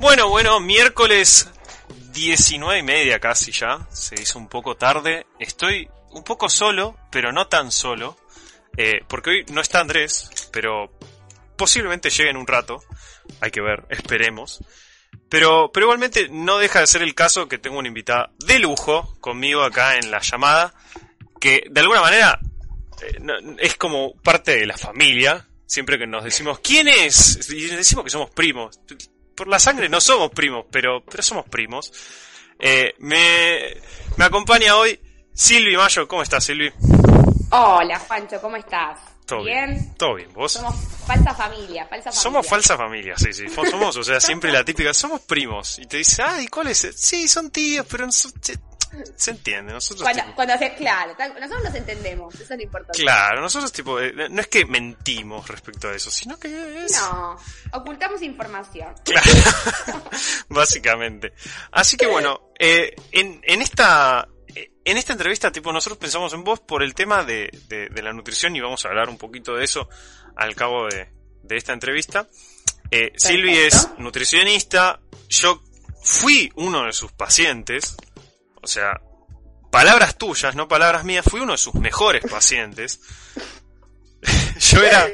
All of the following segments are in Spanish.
Bueno, bueno, miércoles 19 y media casi ya. Se hizo un poco tarde. Estoy un poco solo, pero no tan solo. Eh, porque hoy no está Andrés, pero posiblemente llegue en un rato. Hay que ver, esperemos. Pero, pero igualmente no deja de ser el caso que tengo una invitada de lujo conmigo acá en la llamada. Que de alguna manera eh, es como parte de la familia. Siempre que nos decimos, ¿quién es? Y decimos que somos primos. Por la sangre no somos primos, pero, pero somos primos. Eh, me, me acompaña hoy Silvi Mayo. ¿Cómo estás, Silvi? Hola, Juancho, ¿cómo estás? ¿Todo ¿Bien? Todo bien, ¿vos? Somos falsa familia, falsa familia. Somos falsa familia, sí, sí. Somos, o sea, siempre la típica, somos primos. Y te dice, ay, ¿cuál es? el-?" Sí, son tíos, pero no son- se, entiende. Nosotros, Cuando, tipo, cuando claro, nosotros nos entendemos, eso es lo importante. claro, nosotros, tipo, eh, no es que mentimos respecto a eso, sino que es. No, ocultamos información. Claro, básicamente. Así que bueno, eh, en, en esta en esta entrevista, tipo, nosotros pensamos en vos por el tema de, de- de la nutrición y vamos a hablar un poquito de eso al cabo de, de esta entrevista. Eh, Silvi es nutricionista, yo fui uno de sus pacientes, o sea, palabras tuyas, no palabras mías, fui uno de sus mejores pacientes. yo era,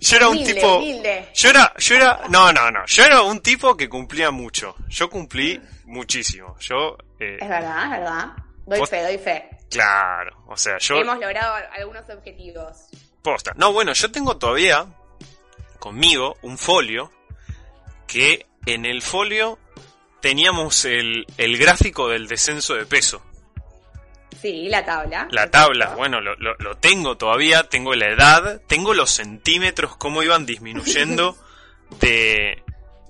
yo era un Humilde, tipo, humilde. yo era, yo era, no, no, no, yo era un tipo que cumplía mucho. Yo cumplí muchísimo. Yo, eh, Es verdad, es verdad. Doy fe, doy fe. claro, o sea, yo, Hemos logrado algunos objetivos. posta. No, bueno, yo tengo todavía conmigo un folio que en el folio teníamos el, el gráfico del descenso de peso. Sí, la tabla. La tabla, bueno, lo, lo- lo tengo todavía, tengo la edad, tengo los centímetros, cómo iban disminuyendo de,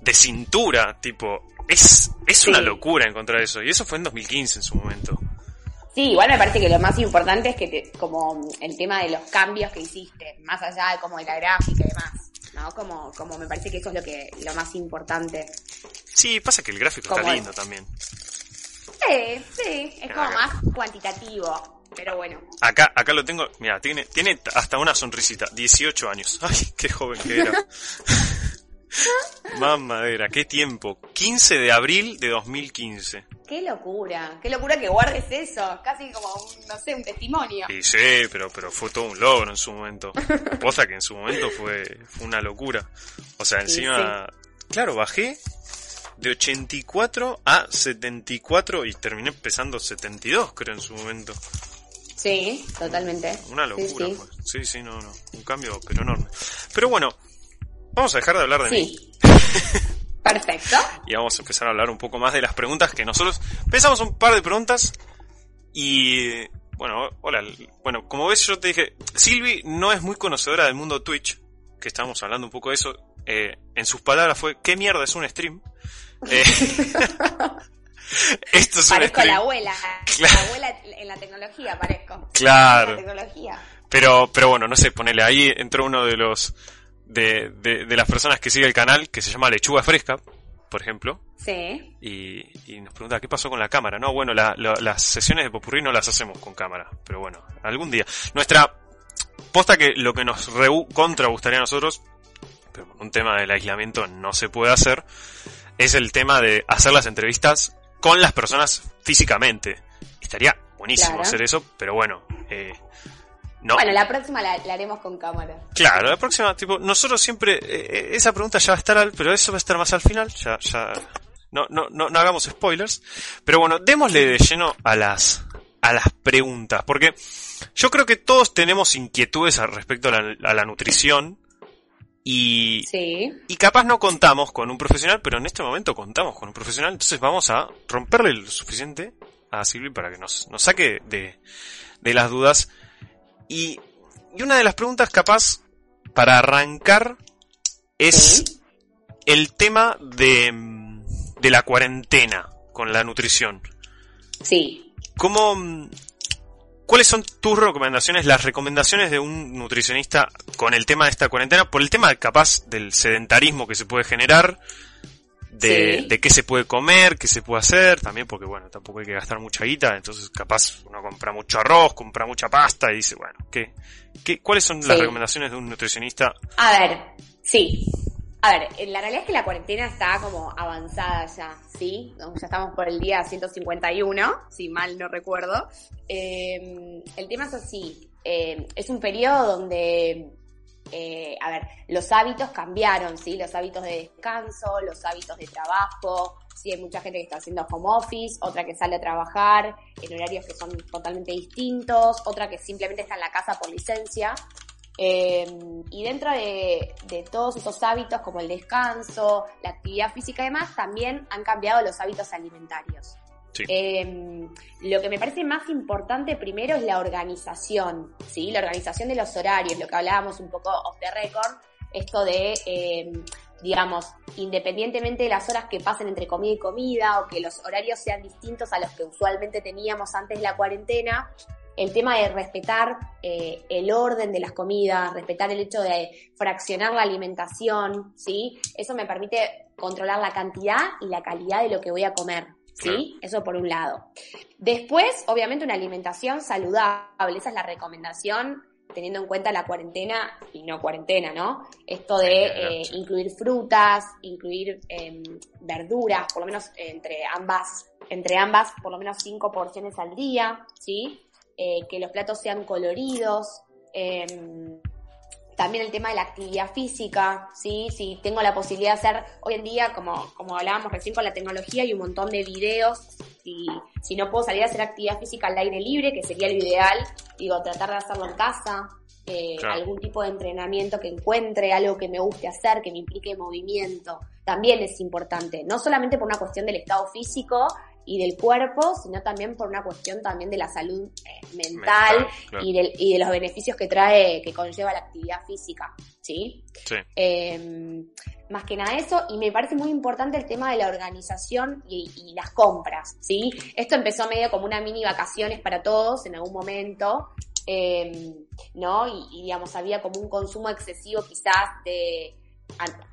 de cintura, tipo, es, es Sí. una locura encontrar eso, y eso fue en 2015 en su momento. Sí, igual me parece que lo más importante es que te- como el tema de los cambios que hiciste, más allá de como de la gráfica y demás, ¿no? Como, como me parece que eso es lo que lo más importante. Sí, pasa que el gráfico está lindo también. Sí, sí, es como Acá. más cuantitativo, pero bueno. Acá, acá lo tengo, mira, tiene, tiene hasta una sonrisita, 18 años. Ay, qué joven que era. Mamadera, qué tiempo. 15 de abril de 2015. Qué locura, qué locura que guardes eso, casi como, un, no sé, un testimonio. Y sí, pero, pero fue todo un logro en su momento. Posta que en su momento fue, fue una locura. O sea, Sí, encima, claro, bajé de 84 a 74 y terminé pesando 72, creo, en su momento. Sí, totalmente. Una Sí, locura sí. fue. Sí, sí, no, no. Un cambio, pero enorme. Pero bueno, vamos a dejar de hablar de mí Sí. Perfecto. y vamos a empezar a hablar un poco más de las preguntas que nosotros pensamos un par de preguntas y bueno, hola, bueno, como ves yo te dije, Silvi no es muy conocedora del mundo Twitch, que estábamos hablando un poco de eso, eh, en sus palabras fue, ¿qué mierda es un stream? Eh, esto es un Parezco stream. la abuela. Claro. La abuela en la tecnología, parezco. Claro. En la tecnología. Pero, pero bueno, no sé, ponele ahí entró uno de los de, de, de las personas que sigue el canal, que se llama Lechuga Fresca, por ejemplo, Sí. y, y nos pregunta qué pasó con la cámara. No, bueno, la- la- las sesiones de Popurrí no las hacemos con cámara, pero bueno, algún día. Nuestra posta que lo que nos re contra gustaría a nosotros, pero un tema del aislamiento no se puede hacer, es el tema de hacer las entrevistas con las personas físicamente. Estaría buenísimo Claro. hacer eso, pero bueno, eh, no. Bueno, la próxima la, la haremos con cámara. Claro, la próxima, tipo, nosotros siempre, eh, eh, esa pregunta ya va a estar al, pero eso va a estar más al final, ya, ya, no, no, no, no hagamos spoilers, pero bueno, démosle de lleno a las, a las preguntas, porque yo creo que todos tenemos inquietudes al respecto a la, a la nutrición, y, Sí. y capaz no contamos con un profesional, pero en este momento contamos con un profesional, entonces vamos a romperle lo suficiente a Silvi para que nos, nos saque de, de las dudas. Y, y una de las preguntas capaz para arrancar es Sí. el tema de, de la cuarentena con la nutrición. Sí. ¿Cómo, ¿Cuáles son tus recomendaciones, las recomendaciones de un nutricionista con el tema de esta cuarentena? Por el tema capaz del sedentarismo que se puede generar, de, Sí. de qué se puede comer, qué se puede hacer, también porque bueno, tampoco hay que gastar mucha guita, entonces capaz uno compra mucho arroz, compra mucha pasta y dice, bueno, ¿qué, qué, ¿cuáles son las recomendaciones de un nutricionista? A ver, sí. A ver, la realidad es que la cuarentena está como avanzada ya, ¿sí? Ya estamos por el día 151, si mal no recuerdo. Eh, el tema es así, eh, es un periodo donde, eh, a ver, los hábitos cambiaron, ¿sí? Los hábitos de descanso, los hábitos de trabajo, sí, hay mucha gente que está haciendo home office, otra que sale a trabajar en horarios que son totalmente distintos, otra que simplemente está en la casa por licencia. Eh, y dentro de, de todos esos hábitos como el descanso, la actividad física y demás, también han cambiado los hábitos alimentarios. Eh, lo que me parece más importante primero es la organización, ¿sí? La organización de los horarios, lo que hablábamos un poco off the record, esto de, eh, digamos, independientemente de las horas que pasen entre comida y comida o que los horarios sean distintos a los que usualmente teníamos antes de la cuarentena, el tema de respetar eh, el orden de las comidas, respetar el hecho de fraccionar la alimentación, ¿sí? Eso me permite controlar la cantidad y la calidad de lo que voy a comer, ¿sí? Claro. Eso por un lado. Después, obviamente, una alimentación saludable, esa es la recomendación teniendo en cuenta la cuarentena y no cuarentena, ¿no? Esto de eh, incluir frutas, incluir em, verduras, por lo menos entre ambas, entre ambas, por lo menos cinco porciones al día, ¿sí? Eh, que los platos sean coloridos, em, también el tema de la actividad física, ¿sí? Si tengo la posibilidad de hacer, hoy en día, como, como hablábamos recién con la tecnología, hay un montón de videos, si, si no puedo salir a hacer actividad física al aire libre, que sería lo ideal, digo, tratar de hacerlo en casa, eh, Claro. algún tipo de entrenamiento que encuentre, algo que me guste hacer, que me implique movimiento, también es importante, no solamente por una cuestión del estado físico y del cuerpo, sino también por una cuestión también de la salud eh, mental, Mental, claro. y, del- y de los beneficios que trae, que conlleva la actividad física, ¿sí? Sí. Eh, más que nada eso, y me parece muy importante el tema de la organización y, y las compras, ¿sí? Esto empezó medio como una mini vacaciones para todos en algún momento, eh, ¿no? Y, y, digamos, había como un consumo excesivo quizás de...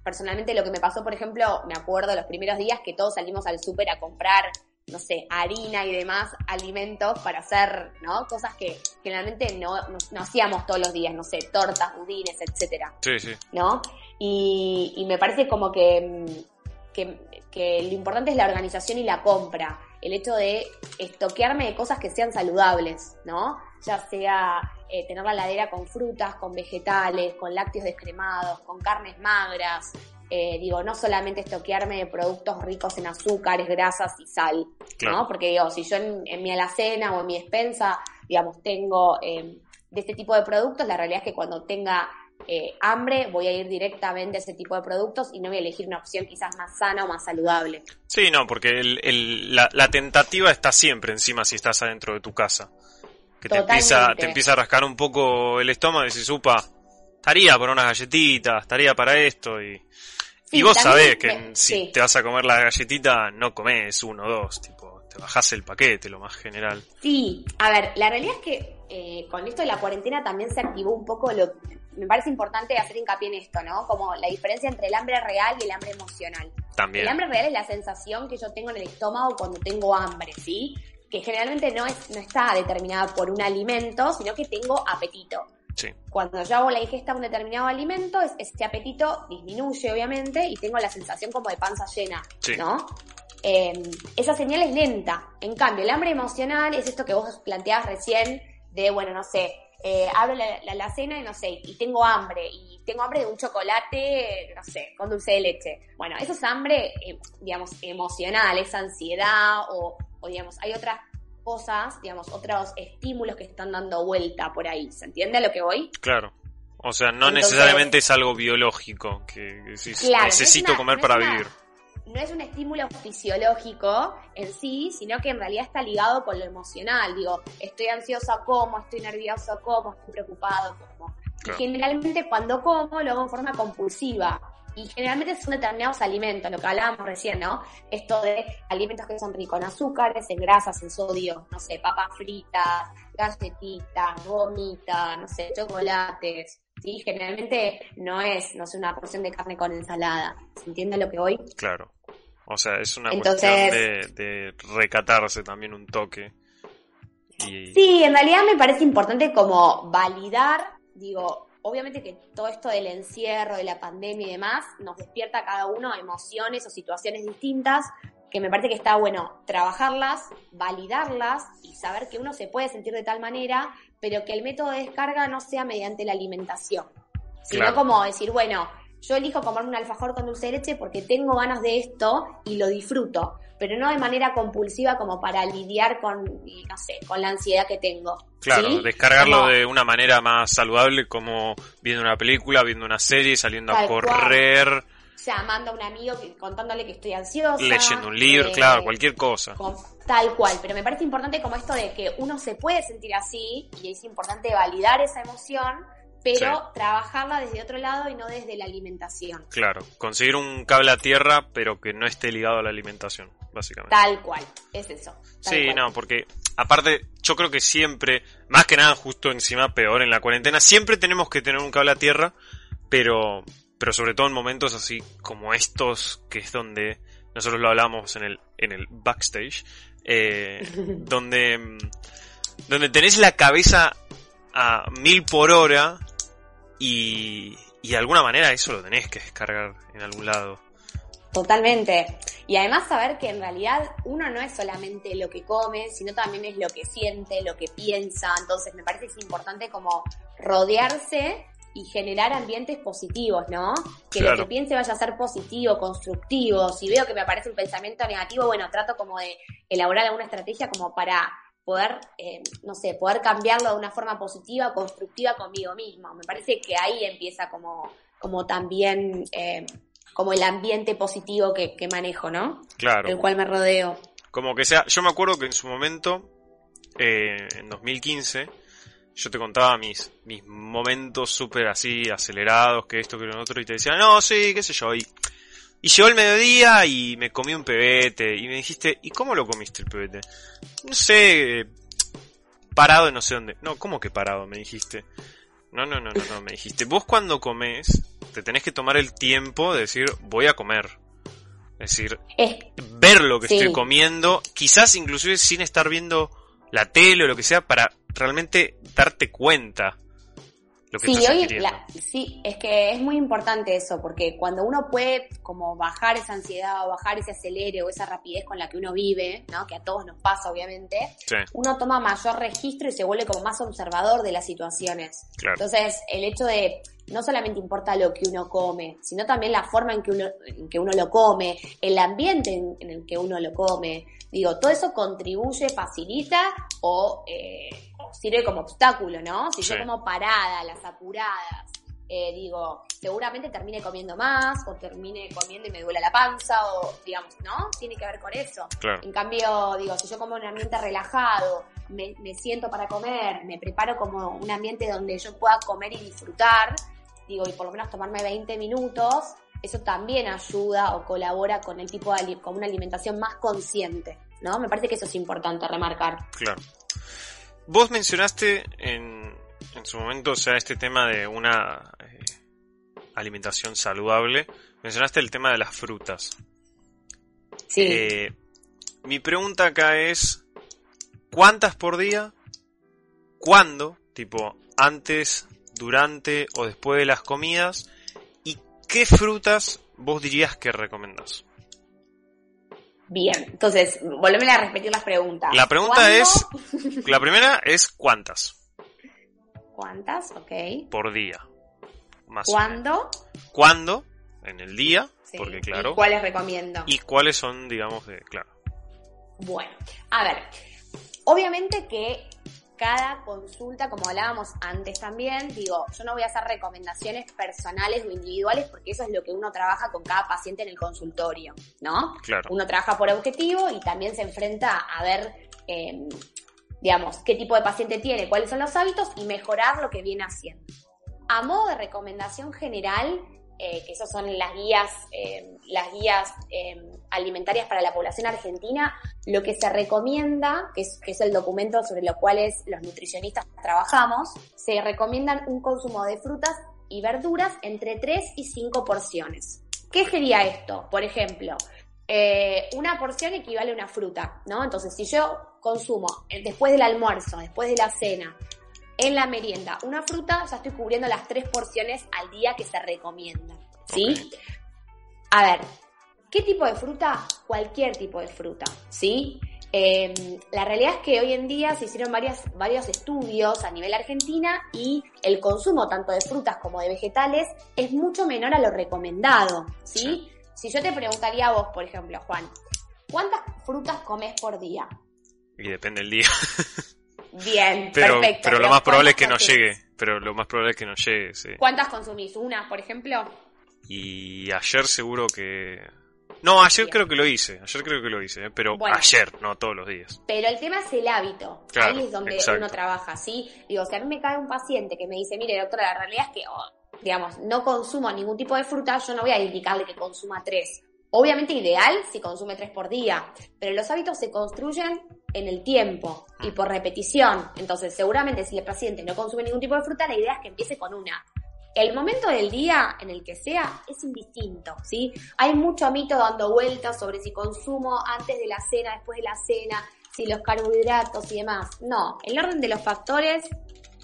Personalmente lo que me pasó, por ejemplo, me acuerdo los primeros días que todos salimos al súper a comprar, no sé, harina y demás alimentos para hacer, ¿no? Cosas que generalmente no, no, no hacíamos todos los días, no sé, tortas, budines, etcétera. Sí, sí. ¿no? Y, y me parece como que, que, que lo importante es la organización y la compra, el hecho de estoquearme de cosas que sean saludables, ¿no? Ya sea eh, tener la heladera con frutas, con vegetales, con lácteos descremados, con carnes magras, eh, digo, no solamente estoquearme de productos ricos en azúcares, grasas y sal, Claro. ¿no? Porque digo, si yo en, en mi alacena o en mi despensa, digamos, tengo eh, de este tipo de productos, la realidad es que cuando tenga eh, hambre voy a ir directamente a ese tipo de productos y no voy a elegir una opción quizás más sana o más saludable. Sí, no, porque el, el- la, la tentativa está siempre encima si estás adentro de tu casa. Que te empieza, te empieza a rascar un poco el estómago y dices, upa, estaría para unas galletitas, estaría para esto y... Sí, y vos sabés que me- si sí. te vas a comer la galletita, no comes uno o dos, tipo, te bajás el paquete, lo más general. Sí, a ver, la realidad es que eh, con esto de la cuarentena también se activó un poco lo me parece importante hacer hincapié en esto, ¿no? Como la diferencia entre el hambre real y el hambre emocional. También. El hambre real es la sensación que yo tengo en el estómago cuando tengo hambre, ¿sí? Que generalmente no, es, no está determinada por un alimento, sino que tengo apetito. Sí, Cuando yo hago la ingesta de un determinado alimento, es- ese apetito disminuye, obviamente, y tengo la sensación como de panza llena, Sí. ¿no? Eh, esa señal es lenta. En cambio, el hambre emocional es esto que vos planteabas recién de, bueno, no sé, eh, abro la, la, la cena y no sé, y tengo hambre, y tengo hambre de un chocolate, no sé, con dulce de leche. Bueno, eso es hambre, eh, digamos, emocional, es ansiedad, o, o digamos, hay otras cosas, digamos, otros estímulos que están dando vuelta por ahí. ¿Se entiende a lo que voy? claro. O sea, no Entonces- necesariamente es algo biológico, que decís, Claro, no necesito una- comer no para una- vivir. no es un estímulo fisiológico en sí, sino que en realidad está ligado con lo emocional. Digo, estoy ansiosa como, estoy nervioso como, estoy preocupado como. Claro. Y generalmente cuando como lo hago en forma compulsiva, y generalmente son determinados alimentos, lo que hablábamos recién, ¿no? Esto de alimentos que son ricos en azúcares, en grasas, en sodio, no sé, papas fritas, galletitas, gomitas, no sé, chocolates, ¿sí? Generalmente no es, no sé, una porción de carne con ensalada. ¿Se entiende lo que voy? Claro. O sea, es una cuestión de, de recatarse también un toque. Sí, en realidad me parece importante como validar, digo, obviamente que todo esto del encierro, de la pandemia y demás, nos despierta a cada uno emociones o situaciones distintas, que me parece que está bueno trabajarlas, validarlas y saber que uno se puede sentir de tal manera, pero que el método de descarga no sea mediante la alimentación, sino como decir, bueno, yo elijo comerme un alfajor con dulce de leche porque tengo ganas de esto y lo disfruto, pero no de manera compulsiva como para lidiar con, no sé, con la ansiedad que tengo. Claro, descargarlo de una manera más saludable como viendo una película, viendo una serie, saliendo a correr. Llamando a un amigo contándole que estoy ansiosa. Leyendo un libro, claro, eh, cualquier cosa. tal cual, pero me parece importante como esto de que uno se puede sentir así y es importante validar esa emoción pero trabajarla desde otro lado y no desde la alimentación. Claro, conseguir un cable a tierra, pero que no esté ligado a la alimentación, básicamente. Tal cual, es eso. sí, no, porque aparte, yo creo que siempre, más que nada justo encima, peor en la cuarentena, siempre tenemos que tener un cable a tierra, pero, pero sobre todo en momentos así como estos, que es donde nosotros lo hablamos en el, en el backstage, eh, donde, donde tenés la cabeza a mil por hora y, de alguna manera eso lo tenés que descargar en algún lado. Totalmente. Y además saber que en realidad uno no es solamente lo que come, sino también es lo que siente, lo que piensa. Entonces me parece que es importante como rodearse y generar ambientes positivos, ¿no? Que lo que piense vaya a ser positivo, constructivo. Si veo que me aparece un pensamiento negativo, bueno, trato como de elaborar alguna estrategia como para poder, eh, no sé, poder cambiarlo de una forma positiva, constructiva conmigo mismo. Me parece que ahí empieza como, como también, eh, como el ambiente positivo que, manejo, ¿no? Claro. El cual me rodeo. Como que sea, yo me acuerdo que en su momento, eh, en 2015, yo te contaba mis, mis momentos súper así, acelerados, que esto, que lo otro, y te decía, no, sí, qué sé yo, y y llegó el mediodía y me comí un pebete. Y me dijiste, ¿y cómo lo comiste el pebete? No sé, parado en no sé dónde. No, ¿cómo que parado? Me dijiste. No, no, no, no, no, me dijiste. Vos cuando comes, te tenés que tomar el tiempo de decir, voy a comer. Es decir, ver lo que estoy comiendo, quizás inclusive sin estar viendo la tele o lo que sea, para realmente darte cuenta sí, sí, es que es muy importante eso, porque cuando uno puede como bajar esa ansiedad o bajar ese acelere o esa rapidez con la que uno vive, ¿no? que a todos nos pasa obviamente, uno toma mayor registro y se vuelve como más observador de las situaciones. Entonces, el hecho de no solamente importa lo que uno come, sino también la forma en que uno, en que uno lo come, el ambiente en, el que uno lo come. Digo, todo eso contribuye, facilita o, eh, sirve como obstáculo, ¿no? Si yo como parada, las apuradas, eh, digo, seguramente termine comiendo más o termine comiendo y me duele la panza o, digamos, ¿no? Tiene que ver con eso. En cambio, digo, si yo como en un ambiente relajado, me, me siento para comer, me preparo como un ambiente donde yo pueda comer y disfrutar, digo, y por lo menos tomarme 20 minutos, eso también ayuda o colabora con el tipo de con una alimentación más consciente, ¿no? Me parece que eso es importante remarcar. Claro. Vos mencionaste en, en su momento, o sea, este tema de una eh, alimentación saludable, mencionaste el tema de las frutas. Sí. Eh, mi pregunta acá es, ¿cuántas por día? ¿Cuándo? Tipo, antes durante o después de las comidas y qué frutas vos dirías que recomendás. Bien, entonces, volveme a repetir las preguntas. La pregunta es, la primera es cuántas. ¿Cuántas? Ok. Por día. Más ¿Cuándo? ¿Cuándo? En el día, porque claro. ¿Y cuáles recomiendo? Y cuáles son, digamos, de, claro. Bueno, a ver, obviamente que cada consulta, como hablábamos antes también, digo, yo no voy a hacer recomendaciones personales o individuales porque eso es lo que uno trabaja con cada paciente en el consultorio, ¿no? Claro. Uno trabaja por objetivo y también se enfrenta a ver, em, digamos, qué tipo de paciente tiene, cuáles son los hábitos y mejorar lo que viene haciendo. A modo de recomendación general, eh, que esas son las guías, eh, las guías eh, alimentarias para la población argentina, lo que se recomienda, que es, que es el documento sobre lo cual los nutricionistas trabajamos, se recomiendan un consumo de frutas y verduras entre 3 y 5 porciones. ¿Qué sería esto? Por ejemplo, una porción equivale a una fruta, ¿no? Entonces, si yo consumo después del almuerzo, después de la cena, en la merienda una fruta, ya estoy cubriendo las tres porciones al día que se recomiendan. ¿Sí? A ver, ¿qué tipo de fruta? Cualquier tipo de fruta, ¿sí? Em, la realidad es que hoy en día se hicieron varias, varios estudios a nivel argentina y el consumo tanto de frutas como de vegetales es mucho menor a lo recomendado, ¿sí? Si yo te preguntaría a vos, por ejemplo, Juan, ¿cuántas frutas comes por día? Y depende del día. Bien, pero, perfecto. Pero lo más probable es que no llegue. Pero lo más probable es que no llegue, sí. ¿Cuántas consumís? ¿Una, por ejemplo? Y ayer seguro que... No, ayer creo que lo hice, ayer creo que lo hice, ¿eh? pero ayer, no todos los días. Pero el tema es el hábito, ahí es donde uno trabaja, ¿sí? Digo, si a mí me cae un paciente que me dice, mire doctora, la realidad es que, oh, digamos, no consumo ningún tipo de fruta, yo no voy a indicarle que consuma tres. Obviamente ideal si consume tres por día, pero los hábitos se construyen en el tiempo y por repetición. Entonces, seguramente si el paciente no consume ningún tipo de fruta, la idea es que empiece con una. El momento del día en el que sea es indistinto, ¿sí? Hay mucho mito dando vueltas sobre si consumo antes de la cena, después de la cena, si los carbohidratos y demás. No, el orden de los factores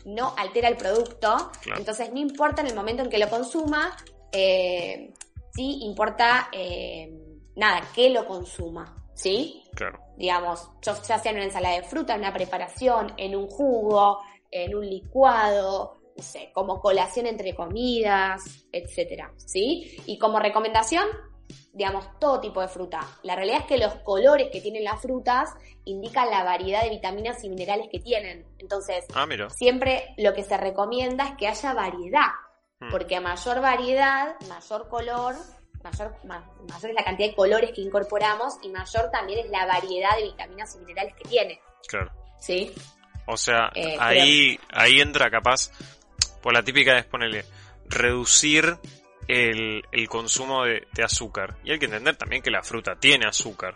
no altera el producto, entonces no importa en el momento en que lo consuma, eh, sí importa, eh, nada, que lo consuma. ¿sí? Claro. Digamos, ya sea en una ensalada de fruta, en una preparación, en un jugo, en un licuado, no sé, como colación entre comidas, etcétera, ¿sí? Y como recomendación, digamos, todo tipo de fruta. La realidad es que los colores que tienen las frutas indican la variedad de vitaminas y minerales que tienen. Entonces, ah, siempre lo que se recomienda es que haya variedad. Porque a mayor variedad, mayor color, mayor, mayor es la cantidad de colores que incorporamos y mayor también es la variedad de vitaminas y minerales que tiene. Claro. ¿Sí? O sea, eh, ahí, ahí entra capaz, por la típica es ponerle, reducir el, el consumo de, de, azúcar. Y hay que entender también que la fruta tiene azúcar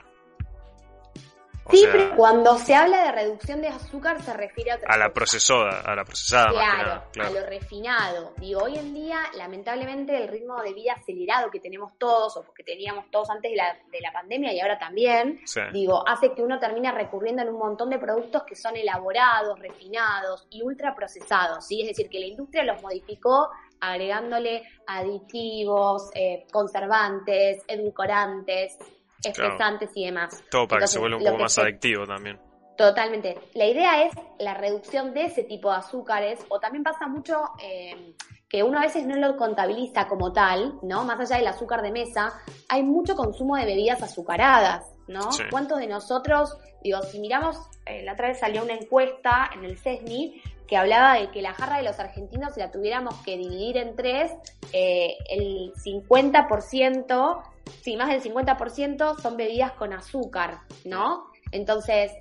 sí, pero cuando se habla de reducción de azúcar se refiere a a la procesada, a la procesada claro, a lo refinado. Digo, hoy en día, lamentablemente, el ritmo de vida acelerado que tenemos todos, o que teníamos todos antes de la, de la pandemia y ahora también, digo, hace que uno termine recurriendo en un montón de productos que son elaborados, refinados y ultraprocesados, ¿sí? Es decir, que la industria los modificó agregándole aditivos, eh, conservantes, edulcorantes, espesantes y demás. Todo para que se vuelva un poco más adictivo también. Totalmente. La idea es la reducción de ese tipo de azúcares, o también pasa mucho eh, que uno a veces no lo contabiliza como tal, ¿no? Más allá del azúcar de mesa, hay mucho consumo de bebidas azucaradas, ¿no? ¿Cuántos de nosotros, digo, si miramos, eh, la otra vez salió una encuesta en el CESNI que hablaba de que la jarra de los argentinos, si la tuviéramos que dividir en tres, eh, el 50% sí, más del 50% son bebidas con azúcar, ¿no? Entonces,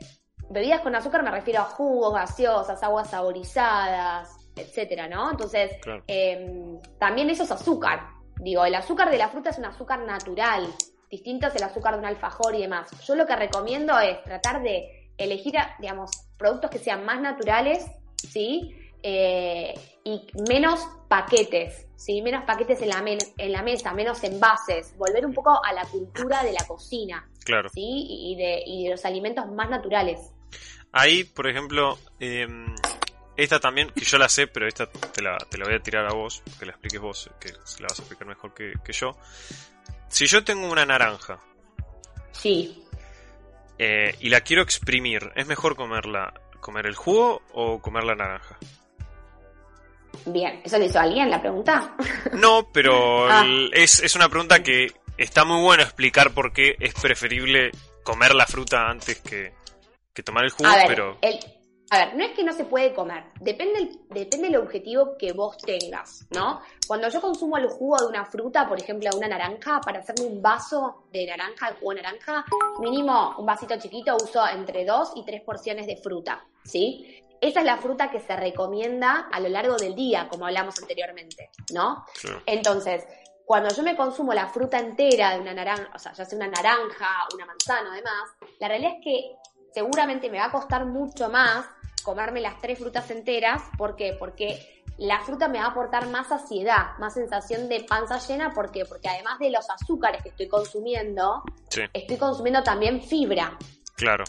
bebidas con azúcar me refiero a jugos, gaseosas, aguas saborizadas, etcétera, ¿no? Entonces, em, también eso es azúcar. Digo, el azúcar de la fruta es un azúcar natural, distinto es el azúcar de un alfajor y demás. Yo lo que recomiendo es tratar de elegir, digamos, productos que sean más naturales, ¿sí? Eh, y menos paquetes, ¿sí? menos paquetes en la, en la mesa, menos envases, volver un poco a la cultura de la cocina claro. ¿sí? y, de, y de los alimentos más naturales. Ahí, por ejemplo, em, esta también, que yo la sé, pero esta te la, te la voy a tirar a vos, que la expliques vos, que se la vas a explicar mejor que, que yo. Si yo tengo una naranja. Sí. Eh, y la quiero exprimir, ¿es mejor comerla, comer el jugo o comer la naranja? Bien, ¿eso le hizo alguien la pregunta? No, pero ah. es, es una pregunta que está muy bueno explicar por qué es preferible comer la fruta antes que, tomar el jugo, pero... a ver, no es que no se puede comer, depende, depende del objetivo que vos tengas, ¿no? Cuando yo consumo el jugo de una fruta, por ejemplo, una naranja, para hacerme un vaso de naranja, el jugo de naranja, mínimo un vasito chiquito uso entre dos y tres porciones de fruta, ¿sí? esa es la fruta que se recomienda a lo largo del día, como hablamos anteriormente, ¿no? Entonces, cuando yo me consumo la fruta entera de una naranja, o sea, ya sea una naranja, una manzana, además, la realidad es que seguramente me va a costar mucho más comerme las tres frutas enteras. ¿Por qué? Porque la fruta me va a aportar más saciedad, más sensación de panza llena. ¿Por qué? Porque además de los azúcares que estoy consumiendo, estoy consumiendo también fibra. Claro.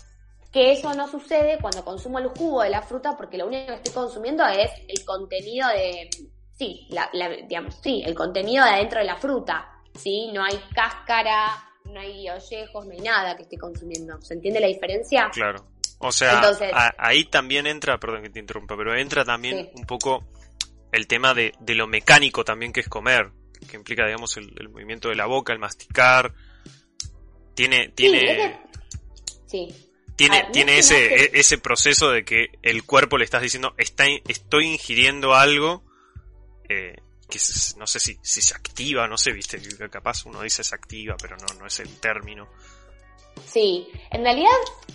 Que eso no sucede cuando consumo el jugo de la fruta porque lo único que estoy consumiendo es el contenido de, sí, la, digamos, sí, el contenido de adentro de la fruta. ¿sí? No hay cáscara, no hay ollejos, no hay nada que esté consumiendo. ¿Se entiende la diferencia? Claro. O sea, ahí también entra, perdón que te interrumpa, pero entra también un poco el tema de, lo mecánico también que es comer, que implica, digamos, el, movimiento de la boca, el masticar. Tiene, tiene, sí, tiene, tiene ese, e, ese proceso de que el cuerpo le estás diciendo, está, estoy ingiriendo algo eh, que no sé si, si se activa, no sé, viste, capaz uno dice se activa, pero no, no es el término. Sí, en realidad,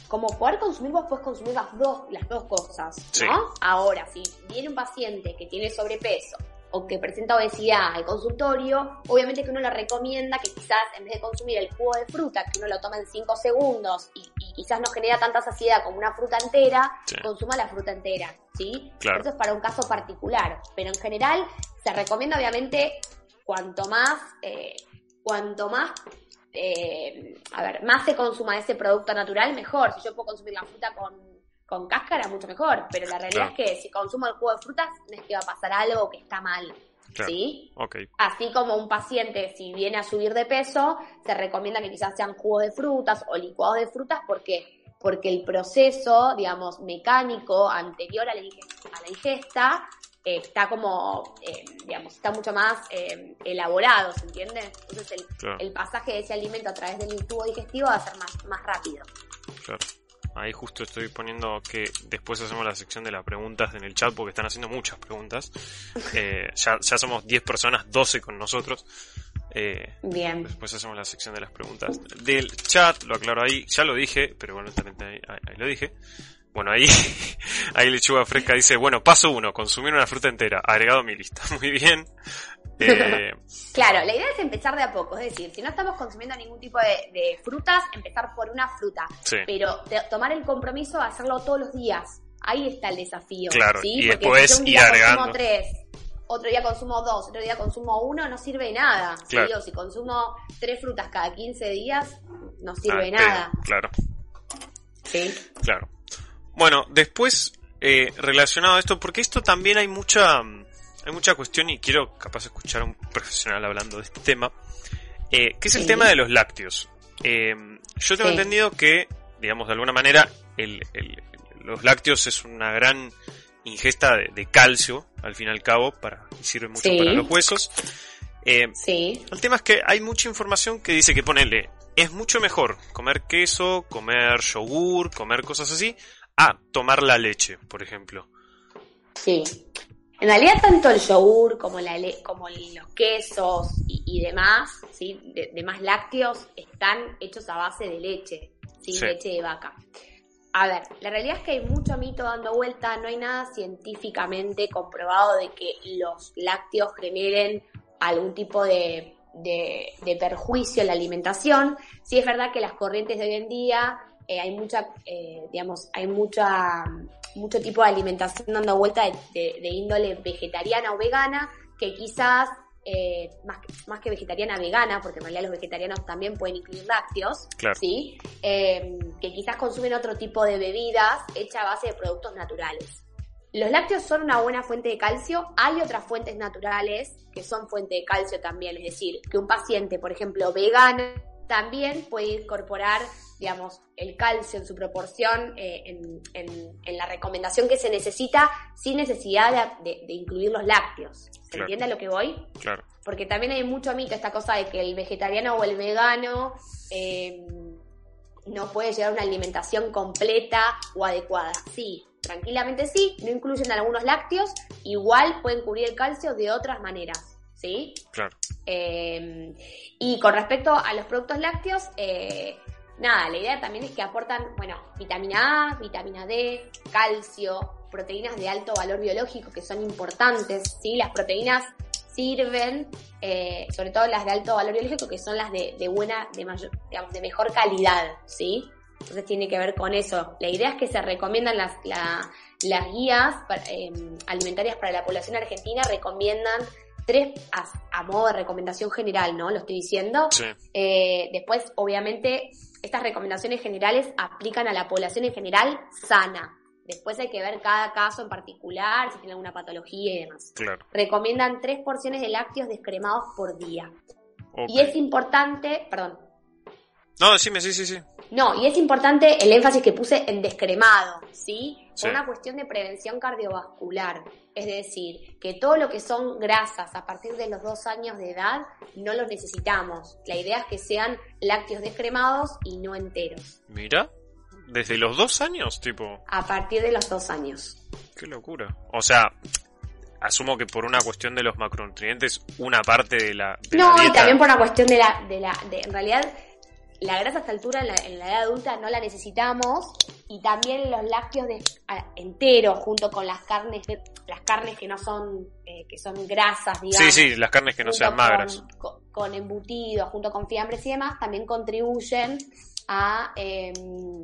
como poder consumir, vos puedes consumir las dos, las dos cosas, ¿no? Ahora, si viene un paciente que tiene sobrepeso o que presenta obesidad al consultorio, obviamente que uno le recomienda que quizás en vez de consumir el jugo de fruta, que uno lo toma en 5 segundos y, quizás no genera tanta saciedad como una fruta entera, consuma la fruta entera, ¿sí? Claro. Eso es para un caso particular, pero en general se recomienda obviamente cuanto más, eh, cuanto más eh, a ver, más se consuma ese producto natural, mejor. Si yo puedo consumir la fruta con, con cáscara, mucho mejor. Pero la realidad es que si consumo el jugo de frutas, no es que va a pasar algo que está mal. ¿Sí? Así como un paciente, si viene a subir de peso, se recomienda que quizás sean jugos de frutas o licuados de frutas porque porque el proceso, digamos, mecánico anterior a la ingesta, está como, eh, digamos, está mucho más eh, elaborado, ¿se entiende? Entonces el, pasaje de ese alimento a través del tubo digestivo va a ser más, más rápido. Claro. Ahí justo estoy poniendo que después hacemos la sección de las preguntas en el chat porque están haciendo muchas preguntas. Eh, ya, ya somos 10 personas, 12 con nosotros. Bien. Después hacemos la sección de las preguntas del chat, lo aclaro ahí, ya lo dije, pero bueno, también ahí lo dije. Bueno, ahí, ahí Lechuga Fresca dice, bueno, paso uno, consumir una fruta entera, agregado a mi lista. Muy bien. Eh, claro, la idea es empezar de a poco, es decir, si no estamos consumiendo ningún tipo de, frutas, empezar por una fruta, pero tomar el compromiso de hacerlo todos los días. Ahí está el desafío. Claro, ¿sí? y después ir agregando. tres, otro día consumo dos, otro día consumo uno, no sirve de nada. si consumo tres frutas cada 15 días, no sirve de nada. Claro. Sí. Claro. Bueno, después, eh, relacionado a esto, porque esto también hay mucha, hay mucha cuestión y quiero capaz escuchar a un profesional hablando de este tema, eh, que es el tema de los lácteos. Eh, yo tengo entendido que, digamos, de alguna manera, el, los lácteos es una gran ingesta de, calcio, al fin y al cabo, para, sirve mucho para los huesos. sí. El tema es que hay mucha información que dice que ponerle, es mucho mejor comer queso, comer yogur, comer cosas así, Ah, tomar la leche, por ejemplo. Sí. En realidad tanto el yogur como, la como los quesos y, demás, ¿sí? demás lácteos, están hechos a base de leche, ¿sí? leche de vaca. A ver, la realidad es que hay mucho mito dando vuelta, no hay nada científicamente comprobado de que los lácteos generen algún tipo de, de perjuicio en la alimentación. Sí es verdad que las corrientes de hoy en día eh, hay mucha, eh, digamos, hay mucha, mucho tipo de alimentación dando vuelta de, índole vegetariana o vegana, que quizás, eh, más, más que vegetariana vegana, porque en realidad los vegetarianos también pueden incluir lácteos, ¿sí? que quizás consumen otro tipo de bebidas hechas a base de productos naturales. Los lácteos son una buena fuente de calcio. Hay otras fuentes naturales que son fuente de calcio también. Es decir, que un paciente, por ejemplo, vegano, también puede incorporar digamos, el calcio en su proporción eh, en, en, la recomendación que se necesita sin necesidad de, incluir los lácteos. ¿Se entiende a lo que voy? Claro. Porque también hay mucho mito esta cosa de que el vegetariano o el vegano eh, no puede llevar una alimentación completa o adecuada. Sí, tranquilamente sí, no incluyen algunos lácteos, igual pueden cubrir el calcio de otras maneras. ¿Sí? Claro. Eh, y con respecto a los productos lácteos, eh, nada, la idea también es que aportan, bueno, vitamina A, vitamina D, calcio, proteínas de alto valor biológico que son importantes, ¿sí? Las proteínas sirven, eh, sobre todo las de alto valor biológico, que son las de, buena, de mayor, digamos, de mejor calidad, ¿sí? Entonces tiene que ver con eso. La idea es que se recomiendan las, las guías em, alimentarias para la población argentina, recomiendan tres a, modo de recomendación general, ¿no? Lo estoy diciendo. Sí. Eh, después, obviamente, estas recomendaciones generales aplican a la población en general sana. Después hay que ver cada caso en particular, si tiene alguna patología y demás. Claro. Recomiendan tres porciones de lácteos descremados por día. Y es importante, perdón. No, decime, sí, sí, sí. No, y es importante el énfasis que puse en descremado, ¿sí? Por una cuestión de prevención cardiovascular. Es decir, que todo lo que son grasas a partir de los dos años de edad no los necesitamos. La idea es que sean lácteos descremados y no enteros. Mira, desde los dos años, tipo. A partir de los dos años. Qué locura. O sea, asumo que por una cuestión de los macronutrientes, una parte de la. no, y también por una cuestión de la, de la, de, en realidad la grasa a esta altura en la, edad adulta no la necesitamos. Y también los lácteos de, enteros junto con las carnes las carnes que no son eh, que son grasas digamos sí sí las carnes que no sean magras con, embutidos junto con fiambres y demás también contribuyen a em,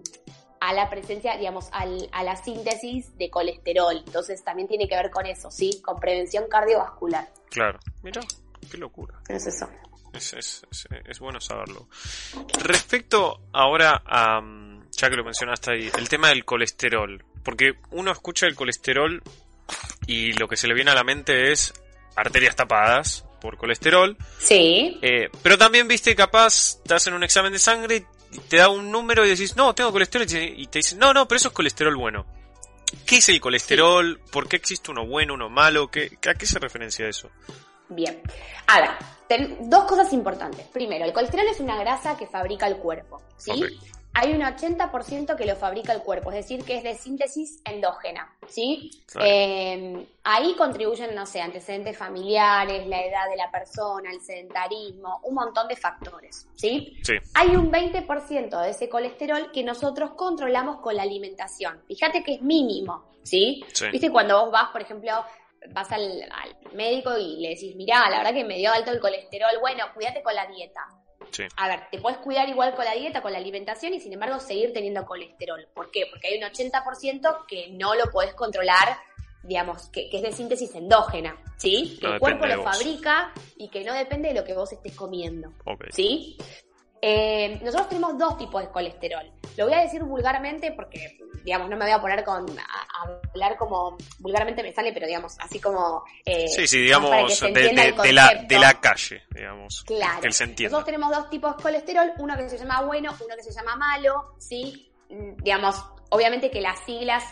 a la presencia digamos a la síntesis de colesterol. Entonces también tiene que ver con eso sí con prevención cardiovascular. Claro. Mira qué locura. Es eso es, bueno saberlo. Respecto ahora a, ya que lo mencionaste ahí, el tema del colesterol. Porque uno escucha el colesterol y lo que se le viene a la mente es arterias tapadas por colesterol. Sí. Eh, pero también, viste, capaz te hacen un examen de sangre y te da un número y decís, no, tengo colesterol. Y te dicen, no, no, pero eso es colesterol bueno. ¿Qué es el colesterol? ¿Por qué existe uno bueno, uno malo? ¿Qué, ¿A qué se referencia eso? Bien. Ahora, dos cosas importantes. Primero, el colesterol es una grasa que fabrica el cuerpo, ¿sí? Hay un 80% que lo fabrica el cuerpo, es decir, que es de síntesis endógena, ¿sí? Eh, ahí contribuyen, no sé, antecedentes familiares, la edad de la persona, el sedentarismo, un montón de factores, ¿sí? sí. Hay un 20% de ese colesterol que nosotros controlamos con la alimentación. Fíjate que es mínimo, ¿sí? sí. ¿Viste cuando vos vas, por ejemplo, vas al, médico y le decís, mirá, la verdad que me dio alto el colesterol, bueno, cuídate con la dieta. A ver, te puedes cuidar igual con la dieta, con la alimentación y sin embargo seguir teniendo colesterol. ¿Por qué? Porque hay un 80% que no lo podés controlar, digamos, que, es de síntesis endógena, ¿sí? Que el cuerpo lo fabrica y que no depende de lo que vos estés comiendo, ¿sí? Eh, nosotros tenemos dos tipos de colesterol. Lo voy a decir vulgarmente porque, digamos, no me voy a poner con a, hablar como vulgarmente me sale, pero digamos, así como... Eh, sí, sí, digamos, de, la, de la calle, digamos. Claro. Que se entienda. Nosotros tenemos dos tipos de colesterol, uno que se llama bueno, uno que se llama malo, ¿sí? Mm, digamos, obviamente que las siglas,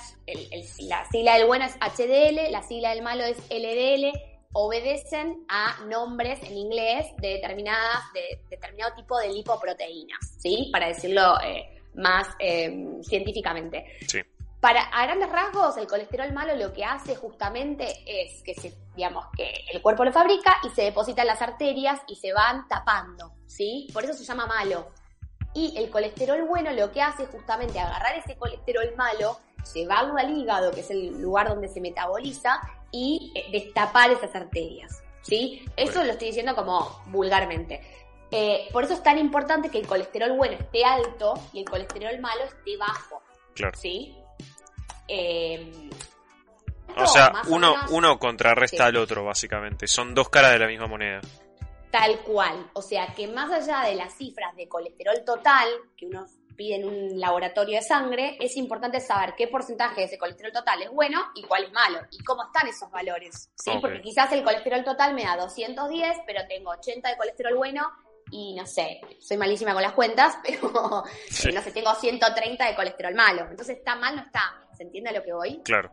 la sigla del bueno es HDL, la sigla del malo es LDL, obedecen a nombres en inglés de determinadas, de, determinado tipo de lipoproteínas, ¿sí? Para decirlo eh, más eh, científicamente. Sí. Para, a grandes rasgos, el colesterol malo lo que hace justamente es que se, digamos, que el cuerpo lo fabrica y se deposita en las arterias y se van tapando, ¿sí? Por eso se llama malo. Y el colesterol bueno lo que hace es justamente agarrar ese colesterol malo, llevarlo al hígado, que es el lugar donde se metaboliza, y eh, destapar esas arterias. ¿Sí? Eso lo estoy diciendo como vulgarmente. Eh, por eso es tan importante que el colesterol bueno esté alto y el colesterol malo esté bajo. Claro. ¿Sí? Eh, o sea, uno, uno contrarresta al otro, básicamente. Son dos caras de la misma moneda. Tal cual. O sea, que más allá de las cifras de colesterol total, que uno piden un laboratorio de sangre, es importante saber qué porcentaje de ese colesterol total es bueno y cuál es malo, y cómo están esos valores, ¿sí? Porque quizás el colesterol total me da 210, pero tengo 80 de colesterol bueno y no sé, soy malísima con las cuentas, pero no sé, tengo 130 de colesterol malo. Entonces, ¿está mal? No está. ¿Se entiende a lo que voy? Claro.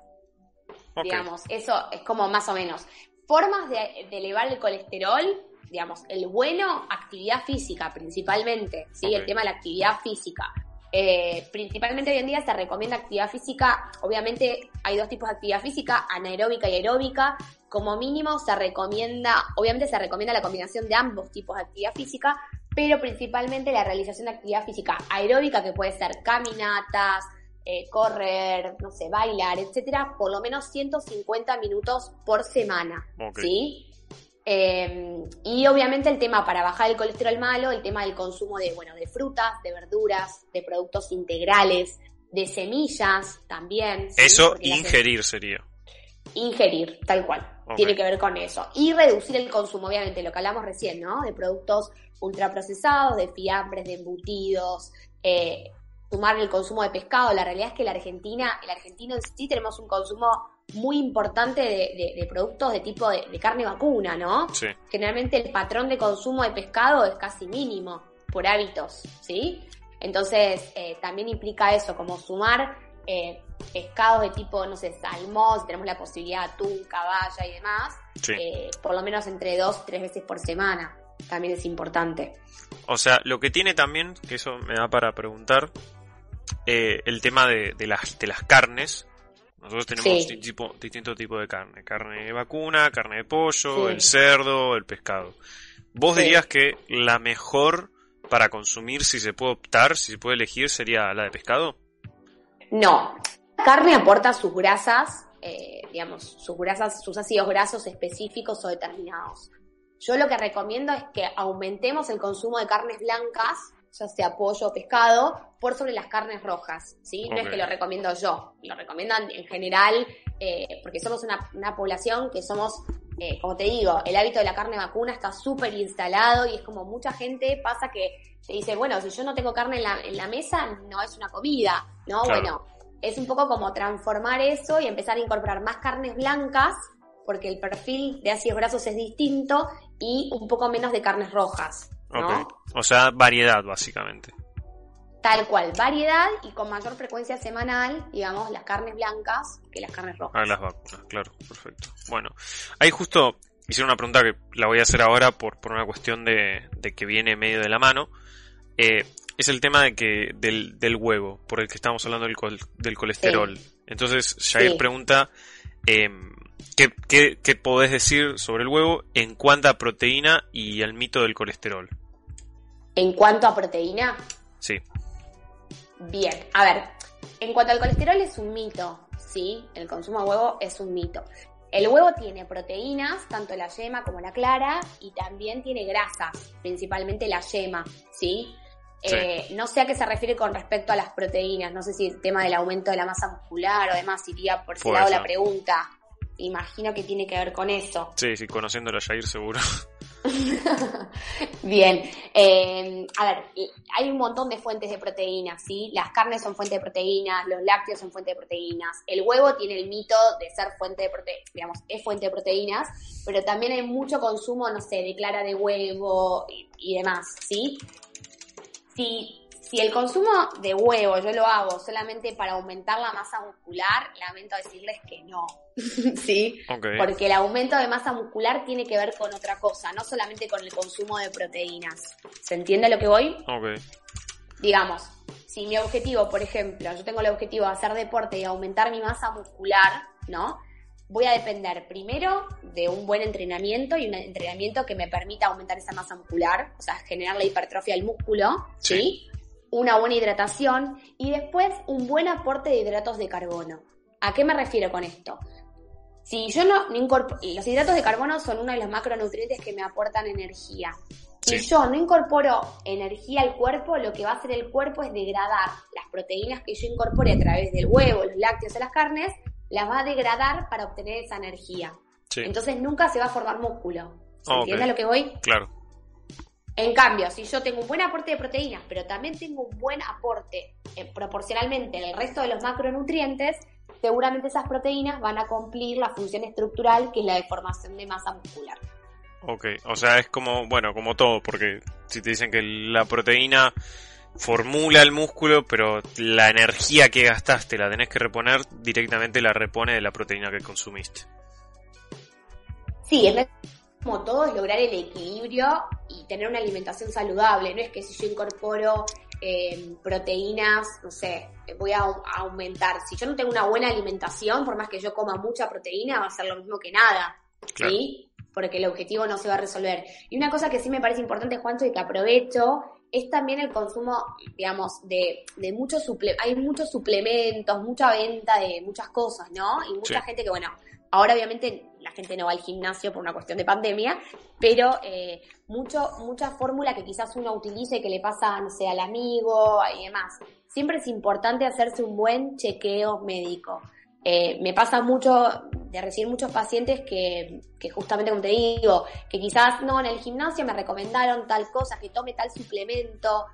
Digamos, eso es como más o menos. Formas de, elevar el colesterol, digamos, el bueno, actividad física principalmente, ¿sí? El tema de la actividad física. Eh, principalmente hoy en día se recomienda actividad física, obviamente hay dos tipos de actividad física, anaeróbica y aeróbica. Como mínimo se recomienda, obviamente se recomienda la combinación de ambos tipos de actividad física, pero principalmente la realización de actividad física aeróbica, que puede ser caminatas, eh, correr, no sé, bailar, etcétera, por lo menos 150 minutos por semana, ¿sí? Eh, y obviamente el tema para bajar el colesterol malo, el tema del consumo de, bueno, de frutas, de verduras, de productos integrales, de semillas también. Eso ingerir sería. Ingerir, tal cual. Tiene que ver con eso. Y reducir el consumo, obviamente, lo que hablamos recién, ¿no? De productos ultraprocesados, de fiambres, de embutidos, eh, sumar el consumo de pescado. La realidad es que la Argentina, el argentino en sí tenemos un consumo muy importante de, productos de tipo de, carne vacuna, ¿no? Sí. Generalmente el patrón de consumo de pescado es casi mínimo por hábitos, ¿sí? Entonces eh, también implica eso, como sumar eh, pescados de tipo, no sé, salmón, si tenemos la posibilidad de atún, caballa y demás, eh, por lo menos entre dos, tres veces por semana. También es importante. O sea, lo que tiene también, que eso me da para preguntar, el tema de, las, de las carnes, nosotros tenemos distintos tipos de carne. Carne de vacuna, carne de pollo, el cerdo, el pescado. ¿Vos dirías que la mejor para consumir, si se puede optar, si se puede elegir, sería la de pescado? No. Carne aporta sus grasas, eh, digamos, sus grasas, sus ácidos grasos específicos o determinados. Yo lo que recomiendo es que aumentemos el consumo de carnes blancas ya sea pollo o pescado, por sobre las carnes rojas, ¿sí? No es que lo recomiendo yo, lo recomiendan en general, eh, porque somos una, población que somos, eh, como te digo, el hábito de la carne vacuna está súper instalado y es como mucha gente pasa que se dice, bueno, si yo no tengo carne en la, mesa, no es una comida, ¿no? Bueno, es un poco como transformar eso y empezar a incorporar más carnes blancas, porque el perfil de ácidos grasos es distinto, y un poco menos de carnes rojas. O sea, variedad básicamente. Tal cual, variedad y con mayor frecuencia semanal, digamos, las carnes blancas que las carnes rojas. Ah, las vacunas, claro, perfecto. Bueno, ahí justo hicieron una pregunta que la voy a hacer ahora por, por una cuestión de, que viene medio de la mano. Eh, es el tema de que del, del, huevo, por el que estamos hablando del, del colesterol. Entonces, Jair pregunta, eh, ¿qué, qué podés decir sobre el huevo en cuanto a proteína y el mito del colesterol? En cuanto a proteína. Sí. Bien, a ver, en cuanto al colesterol es un mito, ¿sí? El consumo de huevo es un mito. El huevo tiene proteínas, tanto la yema como la clara, y también tiene grasas, principalmente la yema, ¿sí? Eh, no sé a qué se refiere con respecto a las proteínas, no sé si el tema del aumento de la masa muscular o demás iría por ese lado la pregunta. Imagino que tiene que ver con eso. Sí, sí, conociéndolo a Jair seguro. Bien, eh, a ver, hay un montón de fuentes de proteínas, ¿sí? Las carnes son fuente de proteínas, los lácteos son fuente de proteínas, el huevo tiene el mito de ser fuente de proteínas, digamos, es fuente de proteínas, pero también hay mucho consumo, no sé, de clara de huevo y, demás, ¿sí? Si el consumo de huevo yo lo hago solamente para aumentar la masa muscular, lamento decirles que no. ¿Sí? Porque el aumento de masa muscular tiene que ver con otra cosa, no solamente con el consumo de proteínas. ¿Se entiende lo que voy? Ok. Digamos, si mi objetivo, por ejemplo, yo tengo el objetivo de hacer deporte y aumentar mi masa muscular, ¿no? Voy a depender primero de un buen entrenamiento y un entrenamiento que me permita aumentar esa masa muscular, o sea, generar la hipertrofia del músculo, ¿sí? Una buena hidratación y después un buen aporte de hidratos de carbono. ¿A qué me refiero con esto? Si yo no, incorporo, los hidratos de carbono son uno de los macronutrientes que me aportan energía. Si yo no incorporo energía al cuerpo, lo que va a hacer el cuerpo es degradar las proteínas que yo incorpore a través del huevo, los lácteos o las carnes, las va a degradar para obtener esa energía. Entonces nunca se va a formar músculo. ¿Se entiende lo que voy? Claro. En cambio, si yo tengo un buen aporte de proteínas, pero también tengo un buen aporte eh, proporcionalmente en el resto de los macronutrientes, seguramente esas proteínas van a cumplir la función estructural que es la de formación de masa muscular. Ok, o sea, es como, bueno, como todo, porque si te dicen que la proteína formula el músculo, pero la energía que gastaste la tenés que reponer, directamente la repone de la proteína que consumiste. Sí, es como todo, es lograr el equilibrio y tener una alimentación saludable. No es que si yo incorporo eh, proteínas, no sé, voy a, aumentar. Si yo no tengo una buena alimentación, por más que yo coma mucha proteína, va a ser lo mismo que nada. ¿Sí? Porque el objetivo no se va a resolver. Y una cosa que sí me parece importante, Juancho, y que aprovecho, es también el consumo, digamos, de, de muchos suplementos. Hay muchos suplementos, mucha venta de muchas cosas, ¿no? Y mucha gente que, bueno, ahora obviamente la gente no va al gimnasio por una cuestión de pandemia, pero eh, mucho, mucha fórmula que quizás uno utilice que le pasa, no sé, al amigo y demás. Siempre es importante hacerse un buen chequeo médico. Eh, me pasa mucho de recibir muchos pacientes que, que justamente como te digo, que quizás no en el gimnasio me recomendaron tal cosa, que tome tal suplemento.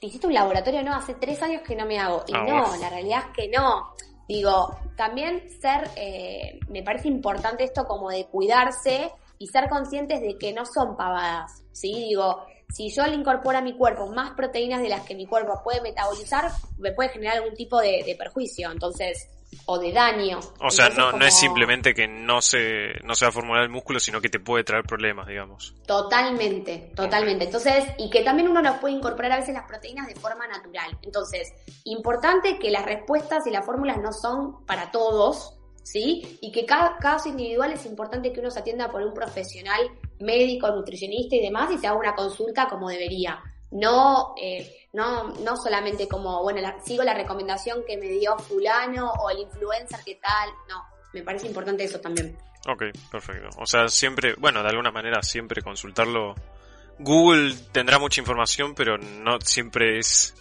¿Te hiciste un laboratorio? No, hace tres años que no me hago. Y Ah, no, la realidad es que no. Digo, también ser, eh, me parece importante esto como de cuidarse y ser conscientes de que no son pavadas, ¿sí? Digo, si yo le incorporo a mi cuerpo más proteínas de las que mi cuerpo puede metabolizar, me puede generar algún tipo de, de perjuicio, entonces, o de daño. O sea, Entonces, no, no es simplemente que no se, no se va a formular el músculo, sino que te puede traer problemas, digamos. Totalmente, totalmente. Entonces, y que también uno nos puede incorporar a veces las proteínas de forma natural. Entonces, importante que las respuestas y las fórmulas no son para todos, ¿sí? Y que cada caso individual es importante que uno se atienda por un profesional médico, nutricionista y demás y se haga una consulta como debería. No, eh, no, no solamente como, bueno, la- sigo la recomendación que me dio fulano o el influencer que tal. No, me parece importante eso también. Ok, perfecto. O sea, siempre, bueno, de alguna manera siempre consultarlo. Google tendrá mucha información, pero no siempre es,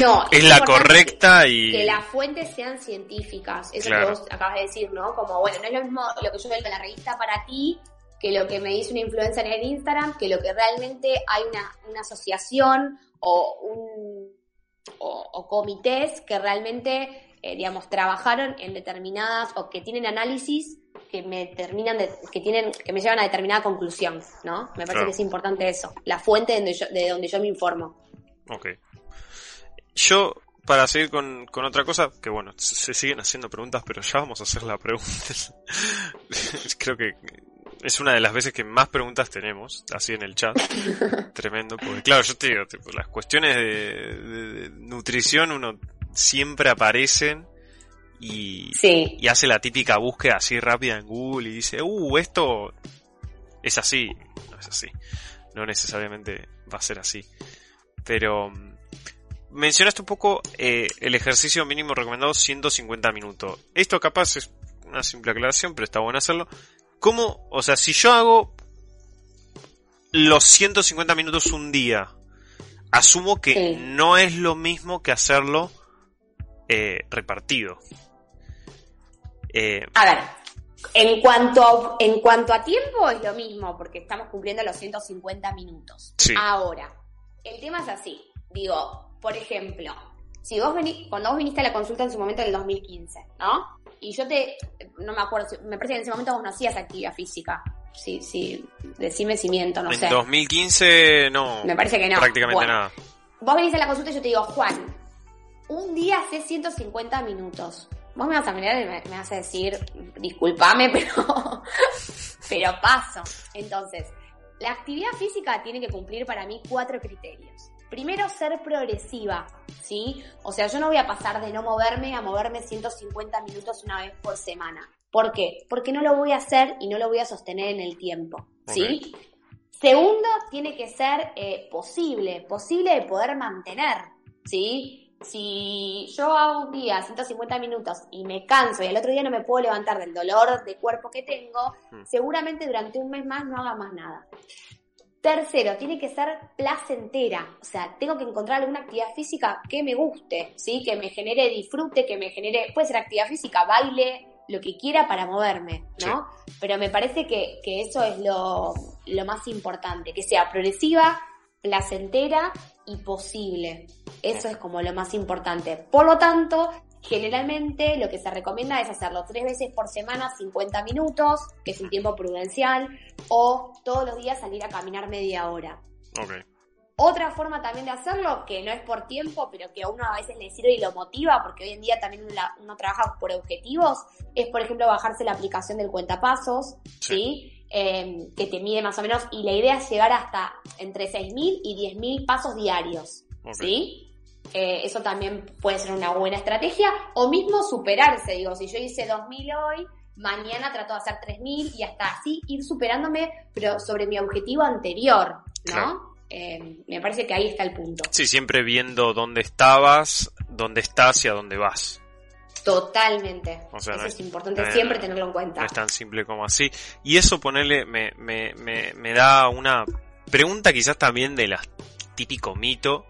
No, es la correcta y... que las fuentes sean científicas, eso Claro. que vos acabas de decir, ¿no? Como, bueno, no es lo mismo lo que yo veo en la revista para ti que lo que me dice una influencer en Instagram, que lo que realmente hay una, una asociación o un o, o comités que realmente, eh, digamos, trabajaron en determinadas o que tienen análisis que me terminan de, que tienen que me llevan a determinada conclusión, ¿no? Me parece Claro. que es importante eso, la fuente de donde yo, de donde yo me informo. Ok. Yo, para seguir con, con otra cosa, que bueno, se se siguen haciendo preguntas, pero ya vamos a hacer la pregunta. Creo que es una de las veces que más preguntas tenemos, así en el chat. Tremendo, porque claro, yo te digo, tipo, las cuestiones de, de- de nutrición uno siempre aparecen y, Sí. y hace la típica búsqueda así rápida en Google y dice, uh, esto es así. No es así. No necesariamente va a ser así. Pero mm, mencionaste un poco eh, el ejercicio mínimo recomendado 150 minutos. Esto capaz es una simple aclaración, pero está bueno hacerlo. ¿Cómo? O sea, si yo hago los 150 minutos un día, asumo que Sí. no es lo mismo que hacerlo eh, repartido. Eh, A ver, en cuanto a, en cuanto a tiempo es lo mismo, porque estamos cumpliendo los 150 minutos. Sí. Ahora, el tema es así. Digo, por ejemplo, si vos vení, cuando vos viniste a la consulta en su momento en el 2015, ¿no? Y yo te, no me acuerdo, me parece que en ese momento vos no hacías actividad física. Sí, sí, decime si miento, no en sé. 2015 no. Me parece que no. Prácticamente Bueno. nada. Vos venís a la consulta y yo te digo, Juan, un día hace 150 minutos. Vos me vas a mirar y me, me vas a decir, discúlpame, pero, pero paso. Entonces, la actividad física tiene que cumplir para mí cuatro criterios. Primero, ser progresiva, ¿sí? O sea, yo no voy a pasar de no moverme a moverme 150 minutos una vez por semana. ¿Por qué? Porque no lo voy a hacer y no lo voy a sostener en el tiempo, ¿sí? Segundo, tiene que ser eh, posible, posible de poder mantener, ¿sí? Si yo hago un día 150 minutos y me canso y al otro día no me puedo levantar del dolor de cuerpo que tengo, Mm. seguramente durante un mes más no haga más nada. Tercero, tiene que ser placentera, o sea, tengo que encontrar alguna actividad física que me guste, ¿sí? Que me genere disfrute, que me genere, puede ser actividad física, baile, lo que quiera para moverme, ¿no? Pero me parece que, que eso es lo, lo más importante, que sea progresiva, placentera y posible. Eso es como lo más importante. Por lo tanto, generalmente lo que se recomienda es hacerlo tres veces por semana, 50 minutos, que es un tiempo prudencial, o todos los días salir a caminar media hora. Ok. Otra forma también de hacerlo, que no es por tiempo, pero que a uno a veces le sirve y lo motiva, porque hoy en día también uno, trabaja por objetivos, es por ejemplo bajarse la aplicación del cuentapasos, ¿sí? Eh, que te mide más o menos, y la idea es llegar hasta entre 6.000 y 10.000 pasos diarios. ¿sí? Eh, eso también puede ser una buena estrategia, o mismo superarse, digo, si yo hice 2.000 hoy, mañana trato de hacer 3.000 y hasta así ir superándome, pero sobre mi objetivo anterior, ¿no? Claro. Eh, me parece que ahí está el punto. Sí, siempre viendo dónde estabas, dónde estás y a dónde vas. Totalmente. eso es, importante siempre tenerlo en cuenta. No es tan simple como así. Y eso ponerle, me, me, me, me da una pregunta quizás también de la típico mito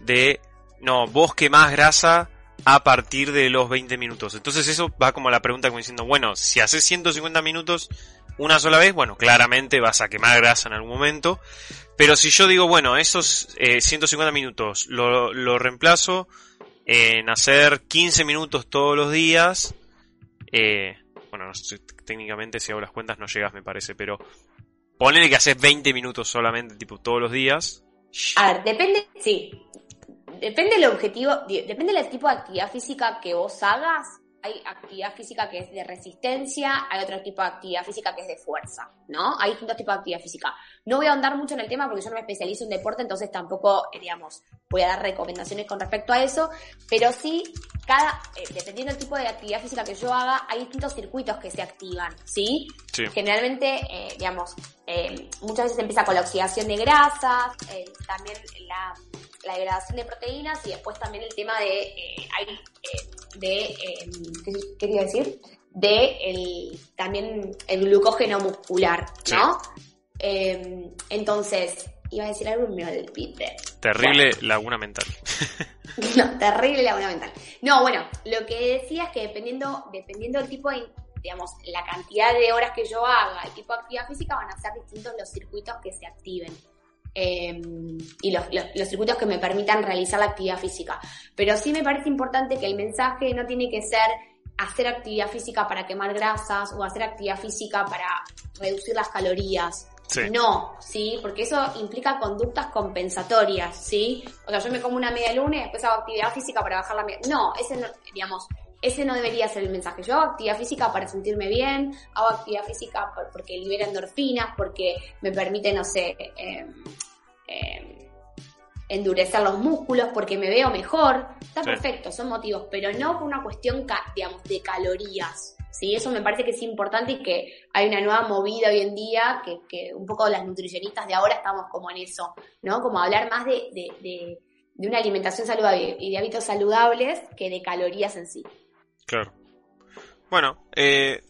de, no, vos más grasa a partir de los 20 minutos. Entonces eso va como la pregunta como diciendo, bueno, si haces 150 minutos una sola vez, bueno, claramente vas a quemar grasa en algún momento. Pero si yo digo, bueno, esos 150 eh, minutos lo, lo reemplazo en hacer 15 minutos todos los días, eh, bueno, técnicamente si hago las cuentas no llegas me parece, pero ponele que haces 20 minutos solamente, tipo todos los días. A ver, depende, sí, depende del objetivo, depende del tipo de actividad física que vos hagas, hay actividad física que es de resistencia, hay otro tipo de actividad física que es de fuerza, ¿no? Hay distintos tipos de actividad física. No voy a ahondar mucho en el tema porque yo no me especializo en deporte, entonces tampoco, eh, digamos, voy a dar recomendaciones con respecto a eso, pero sí, cada, eh, dependiendo del tipo de actividad física que yo haga, hay distintos circuitos que se activan, ¿sí? Generalmente, eh, digamos, muchas veces empieza con la oxidación de grasas, también la, la, degradación de proteínas y después también el tema de, hay, de, em, ¿qué, quería decir? De el, también el glucógeno muscular, ¿no? Em, entonces, iba a decir algo y me olvidé. Terrible laguna mental. no, terrible laguna mental. No, bueno, lo que decía es que dependiendo, dependiendo del tipo de, digamos, la cantidad de horas que yo haga, el tipo de actividad física, van a ser distintos los circuitos que se activen. Em, y los, circuitos que me permitan realizar la actividad física. Pero sí me parece importante que el mensaje no tiene que ser hacer actividad física para quemar grasas o hacer actividad física para reducir las calorías. No, ¿sí? Porque eso implica conductas compensatorias, ¿sí? O sea, yo me como una media luna y después hago actividad física para bajar la media... No, ese no, digamos, ese no debería ser el mensaje. Yo hago actividad física para sentirme bien, hago actividad física porque libera endorfinas, porque me permite, no sé, eh, eh, endurecer los músculos, porque me veo mejor. Está perfecto, son motivos, pero no por una cuestión, digamos, de calorías. ¿sí? Eso me parece que es importante y que hay una nueva movida hoy en día, que, que un poco las nutricionistas de ahora estamos como en eso, ¿no? Como hablar más de, de, de una alimentación saludable y de hábitos saludables que de calorías en sí. Claro. Bueno, eh,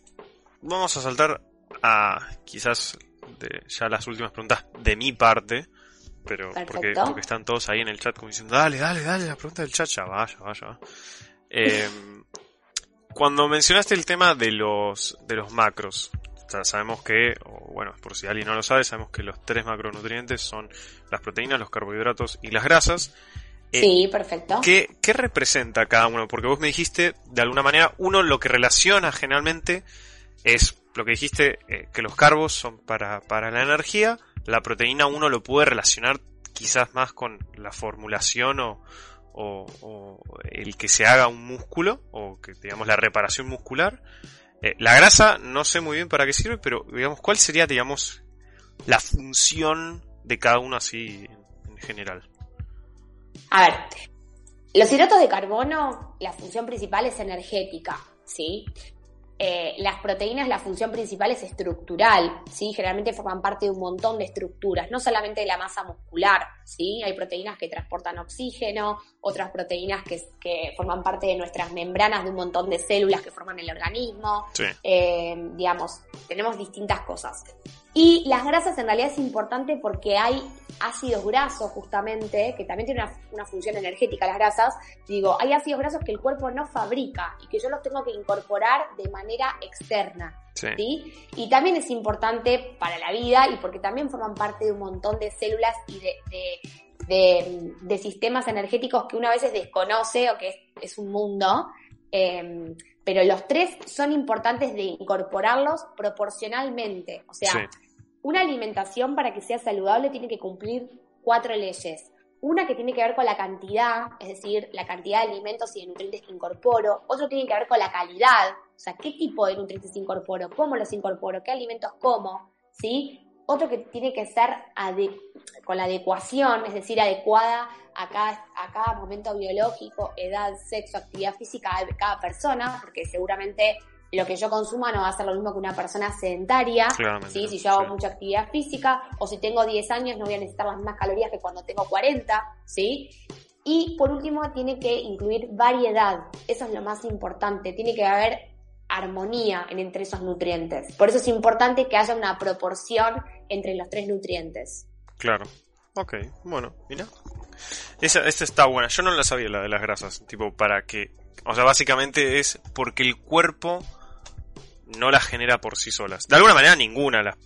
vamos a saltar a quizás de, ya las últimas preguntas de mi parte, pero porque, porque, están todos ahí en el chat como diciendo, dale, dale, dale, la pregunta del chat, ya vaya, vaya. Eh, cuando mencionaste el tema de los, de los macros, sabemos que, o bueno, por si alguien no lo sabe, sabemos que los tres macronutrientes son las proteínas, los carbohidratos y las grasas. Eh, sí, perfecto. ¿qué, ¿Qué representa cada uno? Porque vos me dijiste, de alguna manera, uno lo que relaciona generalmente es lo que dijiste, eh, que los carbos son para, para la energía, la proteína uno lo puede relacionar quizás más con la formulación o, el que se haga un músculo, o que digamos la reparación muscular. Eh, la grasa no sé muy bien para qué sirve, pero digamos, ¿cuál sería, digamos, la función de cada uno así en general? A ver, los hidratos de carbono, la función principal es energética, ¿sí? Eh, las proteínas, la función principal es estructural, ¿sí? Generalmente forman parte de un montón de estructuras, no solamente de la masa muscular, ¿sí? Hay proteínas que transportan oxígeno, otras proteínas que, que forman parte de nuestras membranas de un montón de células que forman el organismo. Eh, digamos, tenemos distintas cosas. Y las grasas en realidad es importante porque hay ácidos grasos justamente, que también tienen una, función energética las grasas. Digo, hay ácidos grasos que el cuerpo no fabrica y que yo los tengo que incorporar de manera externa. Sí. Y también es importante para la vida y porque también forman parte de un montón de células y de, de, sistemas energéticos que una a veces desconoce o que es, un mundo. Em, pero los tres son importantes de incorporarlos proporcionalmente. O sea, una alimentación para que sea saludable tiene que cumplir cuatro leyes. Una que tiene que ver con la cantidad, es decir, la cantidad de alimentos y de nutrientes que incorporo. Otro tiene que ver con la calidad, o sea, qué tipo de nutrientes incorporo, cómo los incorporo, qué alimentos como, ¿sí? Otro que tiene que ser con la adecuación, es decir, adecuada a cada, a cada momento biológico, edad, sexo, actividad física de cada persona, porque seguramente lo que yo consuma no va a ser lo mismo que una persona sedentaria, ¿sí? si yo hago mucha actividad física, o si tengo 10 años no voy a necesitar las mismas calorías que cuando tengo 40, ¿sí? Y por último, tiene que incluir variedad. Eso es lo más importante. Tiene que haber armonía entre esos nutrientes. Por eso es importante que haya una proporción entre los tres nutrientes. Claro. Ok, bueno, mira. Esa, esta está buena. Yo no la sabía, la de las grasas. Tipo, para que. O sea, básicamente es porque el cuerpo no las genera por sí solas. De alguna manera, ninguna las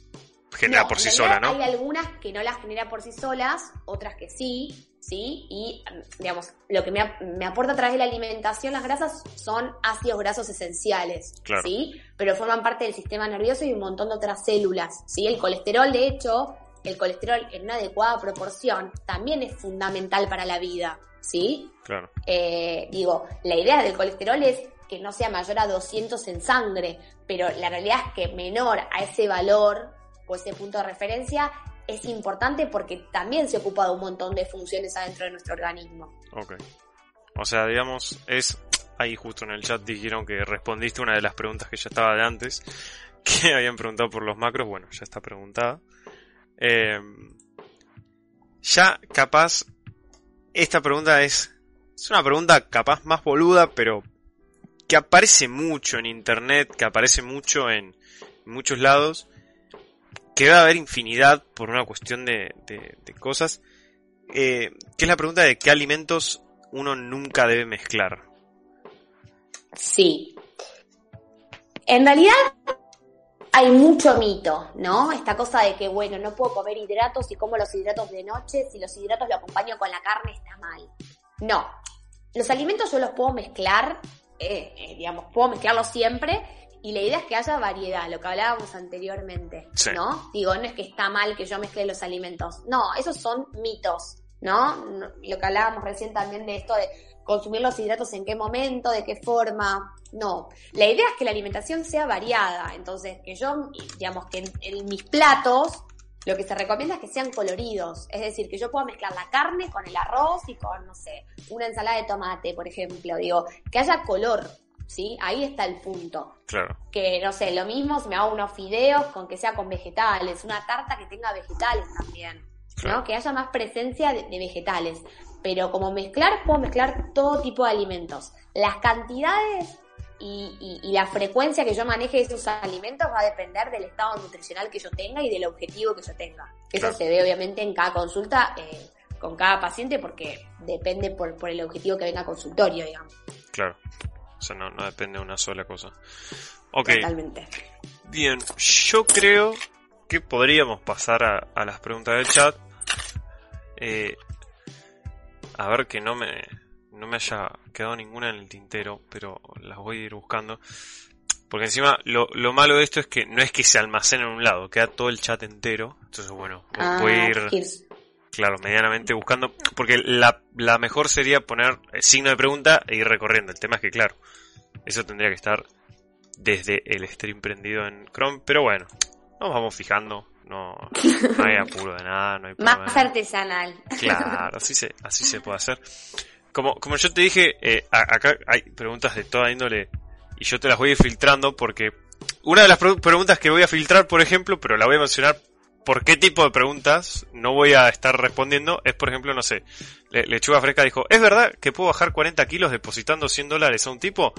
genera por sí sola, ¿no? Hay algunas que no las genera por sí solas, otras que sí, ¿sí? Y, digamos, lo que me, me, aporta a través de la alimentación, las grasas son ácidos grasos esenciales, ¿sí? Pero forman parte del sistema nervioso y un montón de otras células, ¿sí? El colesterol, de hecho, el colesterol en una adecuada proporción también es fundamental para la vida, ¿sí? Claro. Eh, digo, la idea del colesterol es que no sea mayor a 200 en sangre, pero la realidad es que menor a ese valor o ese punto de referencia es importante porque también se ocupa de un montón de funciones adentro de nuestro organismo. Ok. O sea, digamos, es... Ahí justo en el chat dijeron que respondiste una de las preguntas que ya estaba de antes, que habían preguntado por los macros. Bueno, ya está preguntada. Eh, ya capaz, esta pregunta es, es una pregunta capaz más boluda, pero que aparece mucho en internet, que aparece mucho en muchos lados, que va a haber infinidad por una cuestión de, cosas, eh, que es la pregunta de qué alimentos uno nunca debe mezclar. Sí. En realidad hay mucho mito, ¿no? Esta cosa de que, bueno, no puedo comer hidratos y como los hidratos de noche, si los hidratos lo acompaño con la carne está mal. No. Los alimentos yo los puedo mezclar eh, eh, digamos, puedo mezclarlo siempre y la idea es que haya variedad, lo que hablábamos anteriormente, ¿no? Digo, no es que está mal que yo mezcle los alimentos, no, esos son mitos, ¿no? Lo que hablábamos recién también de esto de consumir los hidratos en qué momento, de qué forma, no. La idea es que la alimentación sea variada, entonces que yo, digamos, que en mis platos lo que se recomienda es que sean coloridos, es decir, que yo pueda mezclar la carne con el arroz y con, no sé, una ensalada de tomate, por ejemplo, digo, que haya color, ¿sí? Ahí está el punto. Claro. Que, no sé, lo mismo si me hago unos fideos con que sea con vegetales, una tarta que tenga vegetales también, ¿no? Que haya más presencia de, de vegetales. Pero como mezclar, puedo mezclar todo tipo de alimentos. Las cantidades y, la frecuencia que yo maneje esos alimentos va a depender del estado nutricional que yo tenga y del objetivo que yo tenga. Eso se ve obviamente en cada consulta eh, con cada paciente porque depende por, por, el objetivo que venga a consultorio, digamos. Claro. O sea, no, no depende de una sola cosa. Ok. Totalmente. Bien, yo creo que podríamos pasar a, a las preguntas del chat. Eh, a ver que no me no me haya quedado ninguna en el tintero, pero las voy a ir buscando. Porque encima lo, lo malo de esto es que no es que se almacene en un lado, queda todo el chat entero. Entonces, bueno, voy a ir, claro, medianamente buscando. Porque la, la mejor sería poner el signo de pregunta e ir recorriendo. El tema es que, claro, eso tendría que estar desde el stream prendido en Chrome. Pero bueno, nos vamos fijando. No, hay apuro de nada, no hay Más artesanal. Claro, así se, así se puede hacer como, como yo te dije, eh, acá hay preguntas de toda índole y yo te las voy a ir filtrando porque una de las preguntas que voy a filtrar, por ejemplo, pero la voy a mencionar por qué tipo de preguntas no voy a estar respondiendo, es por ejemplo, no sé, Lechuga Fresca dijo, ¿es verdad que puedo bajar 40 kilos depositando 100 dólares a un tipo?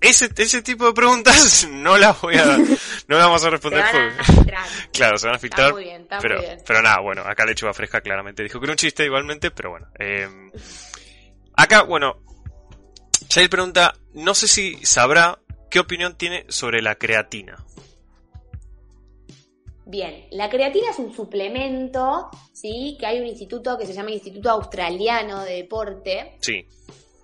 Ese, ese tipo de preguntas no las voy a, no las vamos a responder. claro, se van a filtrar. pero, pero nada, bueno, acá Lechuga Fresca claramente dijo que era un chiste igualmente, pero bueno. Eh, Acá, bueno, Chael pregunta, no sé si sabrá qué opinión tiene sobre la creatina. Bien, la creatina es un suplemento, ¿sí? Que hay un instituto que se llama Instituto Australiano de Deporte. Sí.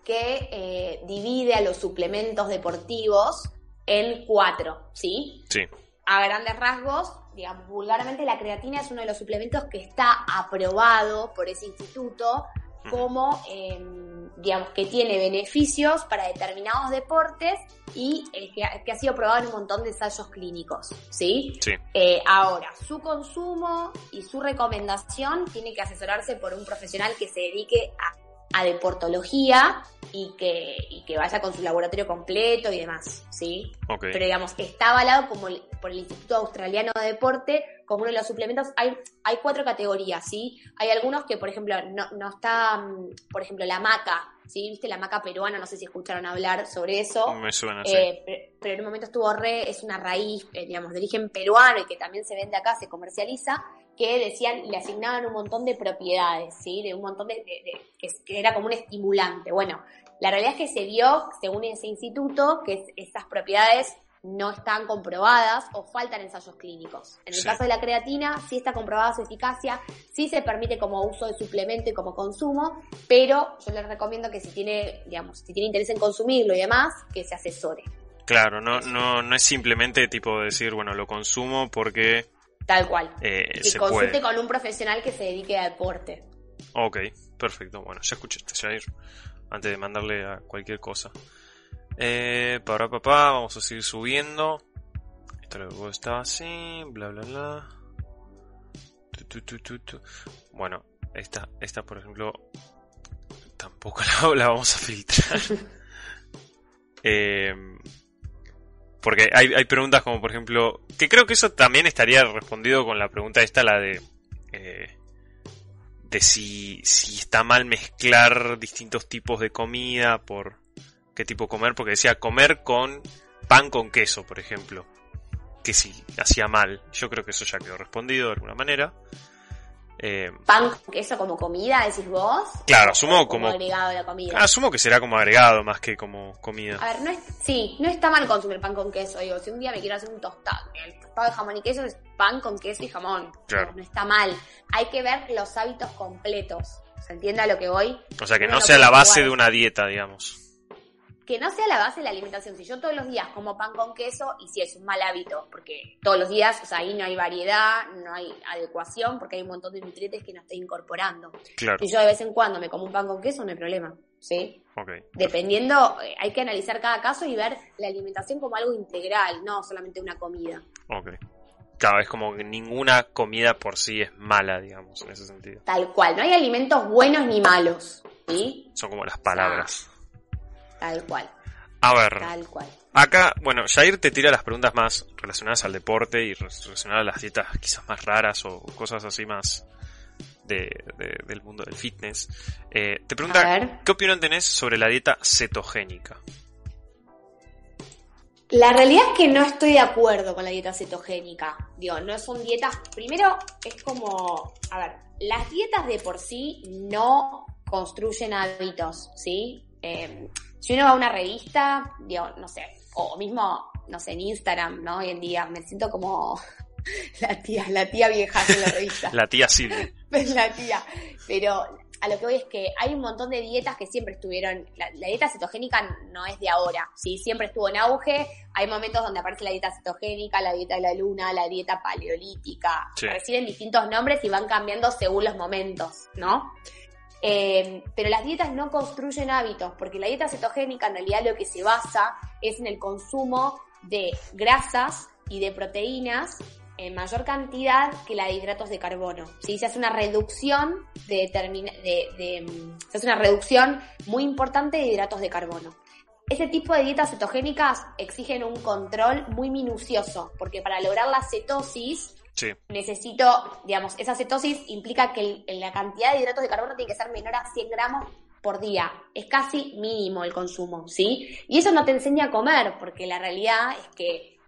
Que eh, divide a los suplementos deportivos en cuatro, ¿sí? Sí. A grandes rasgos, digamos, vulgarmente la creatina es uno de los suplementos que está aprobado por ese instituto como, em, digamos, que tiene beneficios para determinados deportes y eh, que, ha sido probado en un montón de ensayos clínicos, ¿sí? Sí. Eh, ahora, su consumo y su recomendación tiene que asesorarse por un profesional que se dedique a, deportología y que, y que vaya con su laboratorio completo y demás, ¿sí? Okay. Pero digamos, está avalado como por el Instituto Australiano de Deporte como uno de los suplementos. Hay, hay cuatro categorías, ¿sí? Hay algunos que, por ejemplo, no, no está, mm, por ejemplo, la maca, ¿sí? ¿Viste la maca peruana? No sé si escucharon hablar sobre eso. Me suena, eh, pero, pero, en un momento estuvo re, es una raíz, eh, digamos, de origen peruano y que también se vende acá, se comercializa, que decían, le asignaban un montón de propiedades, ¿sí? De un montón de, de, de que, que era como un estimulante. Bueno, la realidad es que se vio, según ese instituto, que esas propiedades no están comprobadas o faltan ensayos clínicos. En el Sí. caso de la creatina, sí está comprobada su eficacia, sí se permite como uso de suplemento y como consumo, pero yo les recomiendo que si tiene, digamos, si tiene interés en consumirlo y demás, que se asesore. Claro, no, no, no es simplemente tipo decir, bueno, lo consumo porque Tal cual. eh, Que se consulte puede. con un profesional que se dedique a deporte. Ok, perfecto. Bueno, ya escuchaste, Jair. Antes de mandarle a cualquier cosa. Eh, para papá, vamos a seguir subiendo. Esto luego estaba así, bla bla bla. Tu, tu, tu, tu, tu. Bueno, esta, esta por ejemplo, tampoco la, la vamos a filtrar. Eh, porque hay, hay preguntas como por ejemplo, que creo que eso también estaría respondido con la pregunta esta, la de... eh, de si, si está mal mezclar distintos tipos de comida por qué tipo comer, porque decía comer con pan con queso, por ejemplo, que si hacía mal. Yo creo que eso ya quedó respondido de alguna manera. Eh, Pan con queso como comida, decís vos. Claro, asumo como como- agregado a la comida. asumo que será como agregado más que como comida. A ver, no es, sí, no está mal consumir pan con queso. Digo, si un día me quiero hacer un tostado, el tostado de jamón y queso es pan con queso y jamón. Claro. No, no está mal. Hay que ver los hábitos completos. ¿Se entiende a lo que voy? O sea, que no no sea la base jugar. de una dieta, digamos. Que no sea la base de la alimentación. Si yo todos los días como pan con queso, y sí es un mal hábito, porque todos los días, o sea, ahí no hay variedad, no hay adecuación, porque hay un montón de nutrientes que no estoy incorporando. Claro, Si yo de vez en cuando me como un pan con queso, no hay problema. ¿Sí? ok. Dependiendo, eh, hay que analizar cada caso y ver la alimentación como algo integral, no solamente una comida. Ok. Claro, es como que ninguna comida por sí es mala, digamos, en ese sentido. Tal cual, no hay alimentos buenos ni malos, ¿sí? Son como las palabras. Tal cual, A ver, tal cual. acá, bueno, Jair te tira las preguntas más relacionadas al deporte y relacionadas a las dietas quizás más raras o cosas así más de, de- del mundo del fitness. Eh, te pregunta. ¿qué opinión tenés sobre la dieta cetogénica? La realidad es que no estoy de acuerdo con la dieta cetogénica. Digo, no son dietas. Primero, es como. A ver, las dietas de por sí no construyen hábitos, ¿sí? Eh, si uno va a una revista, digo, no sé, o mismo, no sé, en Instagram, ¿no? Hoy en día me siento como la tía, la tía vieja en la revista. La tía Silvia. Es la tía. Pero a lo que voy es que hay un montón de dietas que siempre estuvieron. La, la dieta cetogénica no es de ahora, ¿sí? Siempre estuvo en auge. Hay momentos donde aparece la dieta cetogénica, la dieta de la luna, la dieta paleolítica. Sí. Reciben distintos nombres y van cambiando según los momentos, ¿no? Eh, pero las dietas no construyen hábitos, porque la dieta cetogénica en realidad lo que se basa es en el consumo de grasas y de proteínas en mayor cantidad que la de hidratos de carbono. ¿sí? Se hace una reducción de, de, de, mm, se hace una reducción muy importante de hidratos de carbono. Ese tipo de dietas cetogénicas exigen un control muy minucioso, porque para lograr la cetosis Necesito, digamos, esa cetosis implica que el- la cantidad de hidratos de carbono tiene que ser menor a 100 gramos por día. Es casi mínimo el consumo, ¿sí? Y eso no te enseña a comer, porque la realidad es que,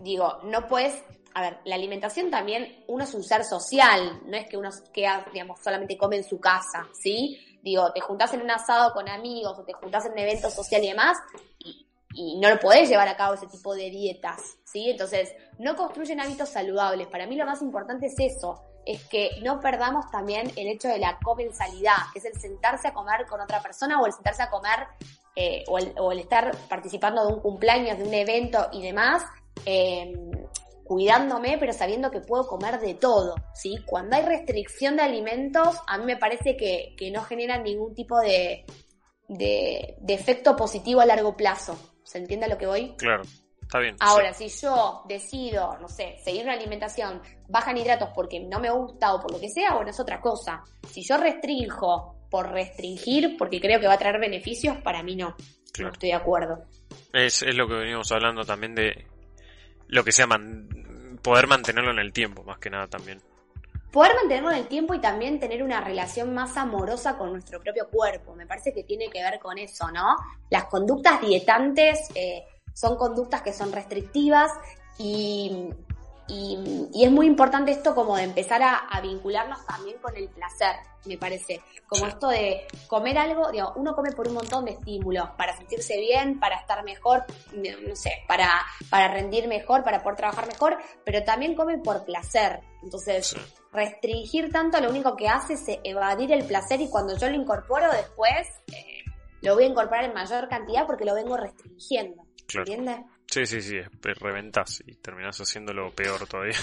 digo, no puedes... A ver, la alimentación también, uno es un ser social, no es que uno queda, digamos, solamente come en su casa, ¿sí? Digo, te juntás en un asado con amigos o te juntás en un evento social y demás, y, y no lo podés llevar a cabo ese tipo de dietas, ¿sí? Entonces, no construyen hábitos saludables. Para mí lo más importante es eso, es que no perdamos también el hecho de la comensalidad, que es el sentarse a comer con otra persona o el sentarse a comer eh, o, el, o el estar participando de un cumpleaños, de un evento y demás, eh, cuidándome, pero sabiendo que puedo comer de todo, ¿sí? Cuando hay restricción de alimentos, a mí me parece que, que no generan ningún tipo de, de efecto positivo a largo plazo. ¿Se entiende a lo que voy? claro. Está bien. Ahora, si yo decido, no sé, seguir una alimentación baja en hidratos porque no me gusta o por lo que sea, bueno, es otra cosa. Si yo restringo por restringir porque creo que va a traer beneficios, para mí no. Claro. No estoy de acuerdo. Es, es lo que venimos hablando también de lo que se llaman poder mantenerlo en el tiempo, más que nada también. Poder mantenerlo en el tiempo y también tener una relación más amorosa con nuestro propio cuerpo. Me parece que tiene que ver con eso, ¿no? Las conductas dietantes eh, son conductas que son restrictivas y y, es muy importante esto como de empezar a, vincularnos también con el placer, me parece. Como esto de comer algo, digo, uno come por un montón de estímulos, para sentirse bien, para estar mejor, no sé, para, para rendir mejor, para poder trabajar mejor, pero también come por placer. Entonces, restringir tanto lo único que hace es evadir el placer y cuando yo lo incorporo después, eh, lo voy a incorporar en mayor cantidad porque lo vengo restringiendo. ¿Entiendes? Sí, sí, sí, reventás y terminás haciéndolo peor todavía.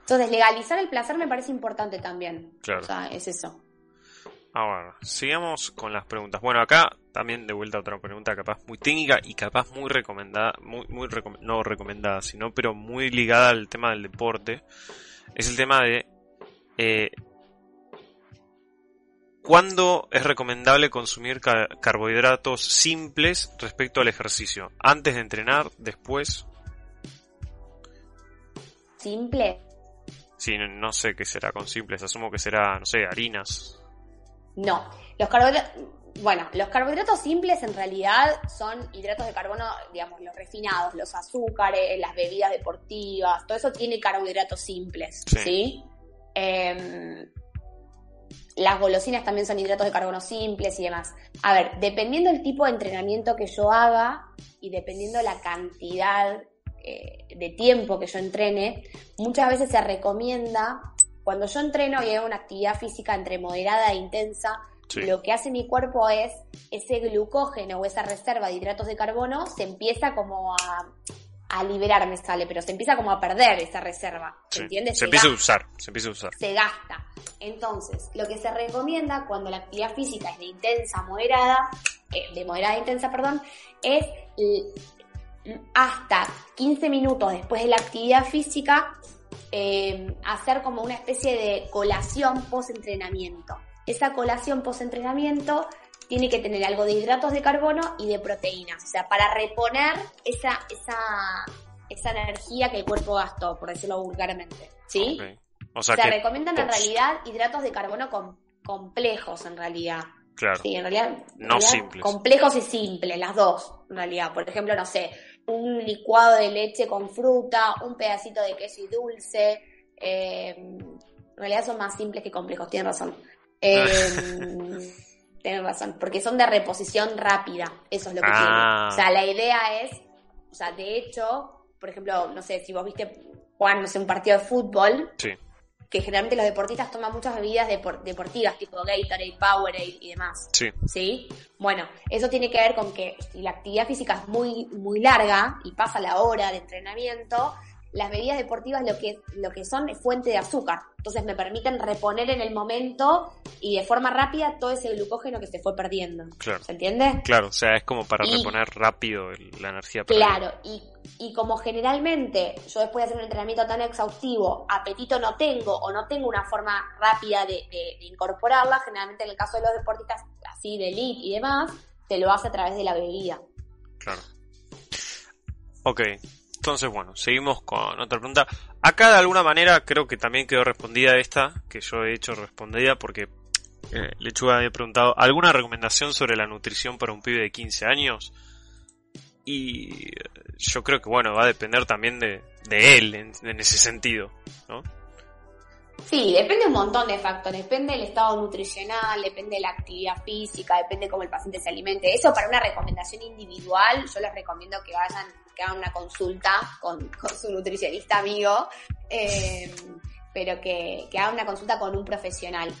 Entonces, legalizar el placer me parece importante también. Claro. O sea, es eso. Ahora, sigamos con las preguntas. Bueno, acá también de vuelta otra pregunta capaz muy técnica y capaz muy recomendada, muy, muy no recomendada, sino pero muy ligada al tema del deporte. Es el tema de eh, ¿Cuándo es recomendable consumir carbohidratos simples respecto al ejercicio? ¿Antes de entrenar? ¿Después? ¿Simple? Sí, no sé qué será con simples. Asumo que será, no sé, harinas. No. Los carbohidratos. Bueno, los carbohidratos simples en realidad son hidratos de carbono, digamos, los refinados, los azúcares, las bebidas deportivas, todo eso tiene carbohidratos simples, ¿sí? ¿sí? Em, las golosinas también son hidratos de carbono simples y demás. A ver, dependiendo del tipo de entrenamiento que yo haga y dependiendo la cantidad eh, de tiempo que yo entrene, muchas veces se recomienda, cuando yo entreno y hago una actividad física entre moderada e intensa, lo que hace mi cuerpo es ese glucógeno o esa reserva de hidratos de carbono se empieza como a, a liberar, me sale, pero se empieza como a perder esa reserva. ¿Se entiende? Se, empieza a usar, se empieza a usar. Se gasta. Entonces, lo que se recomienda cuando la actividad física es de intensa moderada, eh, de moderada a intensa, perdón, es hasta 15 minutos después de la actividad física eh, hacer como una especie de colación post-entrenamiento. Esa colación post-entrenamiento tiene que tener algo de hidratos de carbono y de proteínas, o sea, para reponer esa, esa, esa energía que el cuerpo gastó, por decirlo vulgarmente, ¿sí? O sea, Se recomiendan en realidad hidratos de carbono complejos, en realidad. Claro. Sí, en realidad, no simples. Complejos y simples, las dos, en realidad. Por ejemplo, no sé, un licuado de leche con fruta, un pedacito de queso y dulce. Eh, en realidad son más simples que complejos, tienen razón. Eh, tienen razón, porque son de reposición rápida, eso es lo que ah. O sea, la idea es, o sea, de hecho, por ejemplo, no sé, si vos viste Juan, no sé, un partido de fútbol, sí que generalmente los deportistas toman muchas bebidas deportivas, tipo Gatorade, Powerade y demás. Sí. ¿Sí? Bueno, eso tiene que ver con que si la actividad física es muy, muy larga y pasa la hora de entrenamiento, las bebidas deportivas lo que, lo que son es fuente de azúcar. Entonces me permiten reponer en el momento y de forma rápida todo ese glucógeno que se fue perdiendo. Claro. ¿Se entiende? Claro, o sea, es como para reponer rápido la energía. Claro, y, y como generalmente yo después de hacer un entrenamiento tan exhaustivo, apetito no tengo o no tengo una forma rápida de, de, de incorporarla, generalmente en el caso de los deportistas así de elite y demás, se lo hace a través de la bebida. Claro. Ok, entonces, bueno, seguimos con otra pregunta. Acá de alguna manera creo que también quedó respondida esta, que yo he hecho respondida porque eh, Lechuga había preguntado, ¿alguna recomendación sobre la nutrición para un pibe de 15 años? Y eh, yo creo que, bueno, va a depender también de, de él en, ese sentido, ¿no? Sí, depende un montón de factores, depende del estado nutricional, depende de la actividad física, depende de cómo el paciente se alimente. Eso para una recomendación individual, yo les recomiendo que vayan que hagan una consulta con, su nutricionista amigo, eh, pero que, que hagan una consulta con un profesional.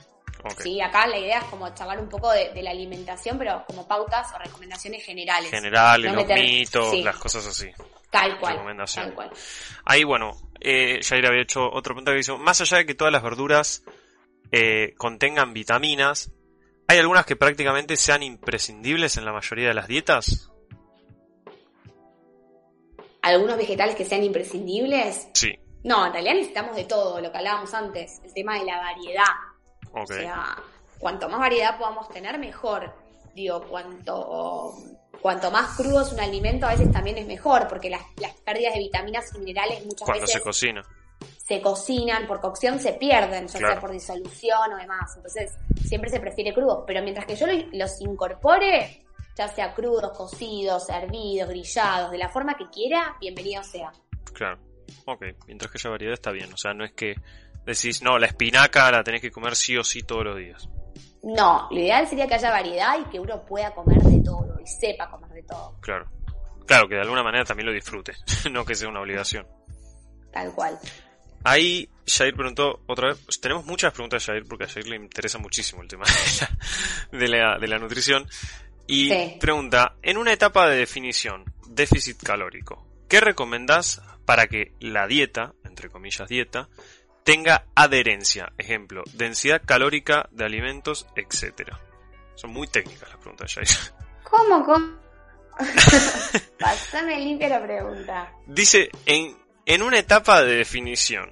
Sí, acá la idea es como charlar un poco de, la alimentación, pero como pautas o recomendaciones generales. Generales, los mitos, las cosas así. Tal cual. Tal cual. Ahí, bueno, eh, Jair había hecho otro punto que dice, más allá de que todas las verduras eh, contengan vitaminas, ¿hay algunas que prácticamente sean imprescindibles en la mayoría de las dietas? Algunos vegetales que sean imprescindibles. Sí. No, en realidad necesitamos de todo, lo que hablábamos antes, el tema de la variedad. O sea, cuanto más variedad podamos tener, mejor. Digo, cuanto cuanto más crudo es un alimento, a veces también es mejor, porque las, las pérdidas de vitaminas y minerales muchas Cuando veces se cocina. se cocinan, por cocción se pierden, ya Claro. sea por disolución o demás. Entonces, siempre se prefiere crudo. Pero mientras que yo lo- los incorpore, ya sea crudos, cocidos, hervidos, grillados, de la forma que quiera, bienvenido sea. Claro. Ok, mientras que haya variedad está bien. O sea, no es que decís, no, la espinaca la tenés que comer sí o sí todos los días. No, lo ideal sería que haya variedad y que uno pueda comer de todo y sepa comer de todo, Claro. Claro, que de alguna manera también lo disfrute, no que sea una obligación. tal cual. Ahí Jair preguntó otra vez, tenemos muchas preguntas a Jair porque a Jair le interesa muchísimo el tema de la, de la, de la nutrición. Y Sí. pregunta, en una etapa de definición, déficit calórico, ¿qué recomendás para que la dieta, entre comillas dieta, tenga adherencia? Ejemplo, densidad calórica de alimentos, etcétera. Son muy técnicas las preguntas de Jair. ¿Cómo, cómo? Pasame limpia la pregunta. Dice, en, en una etapa de definición,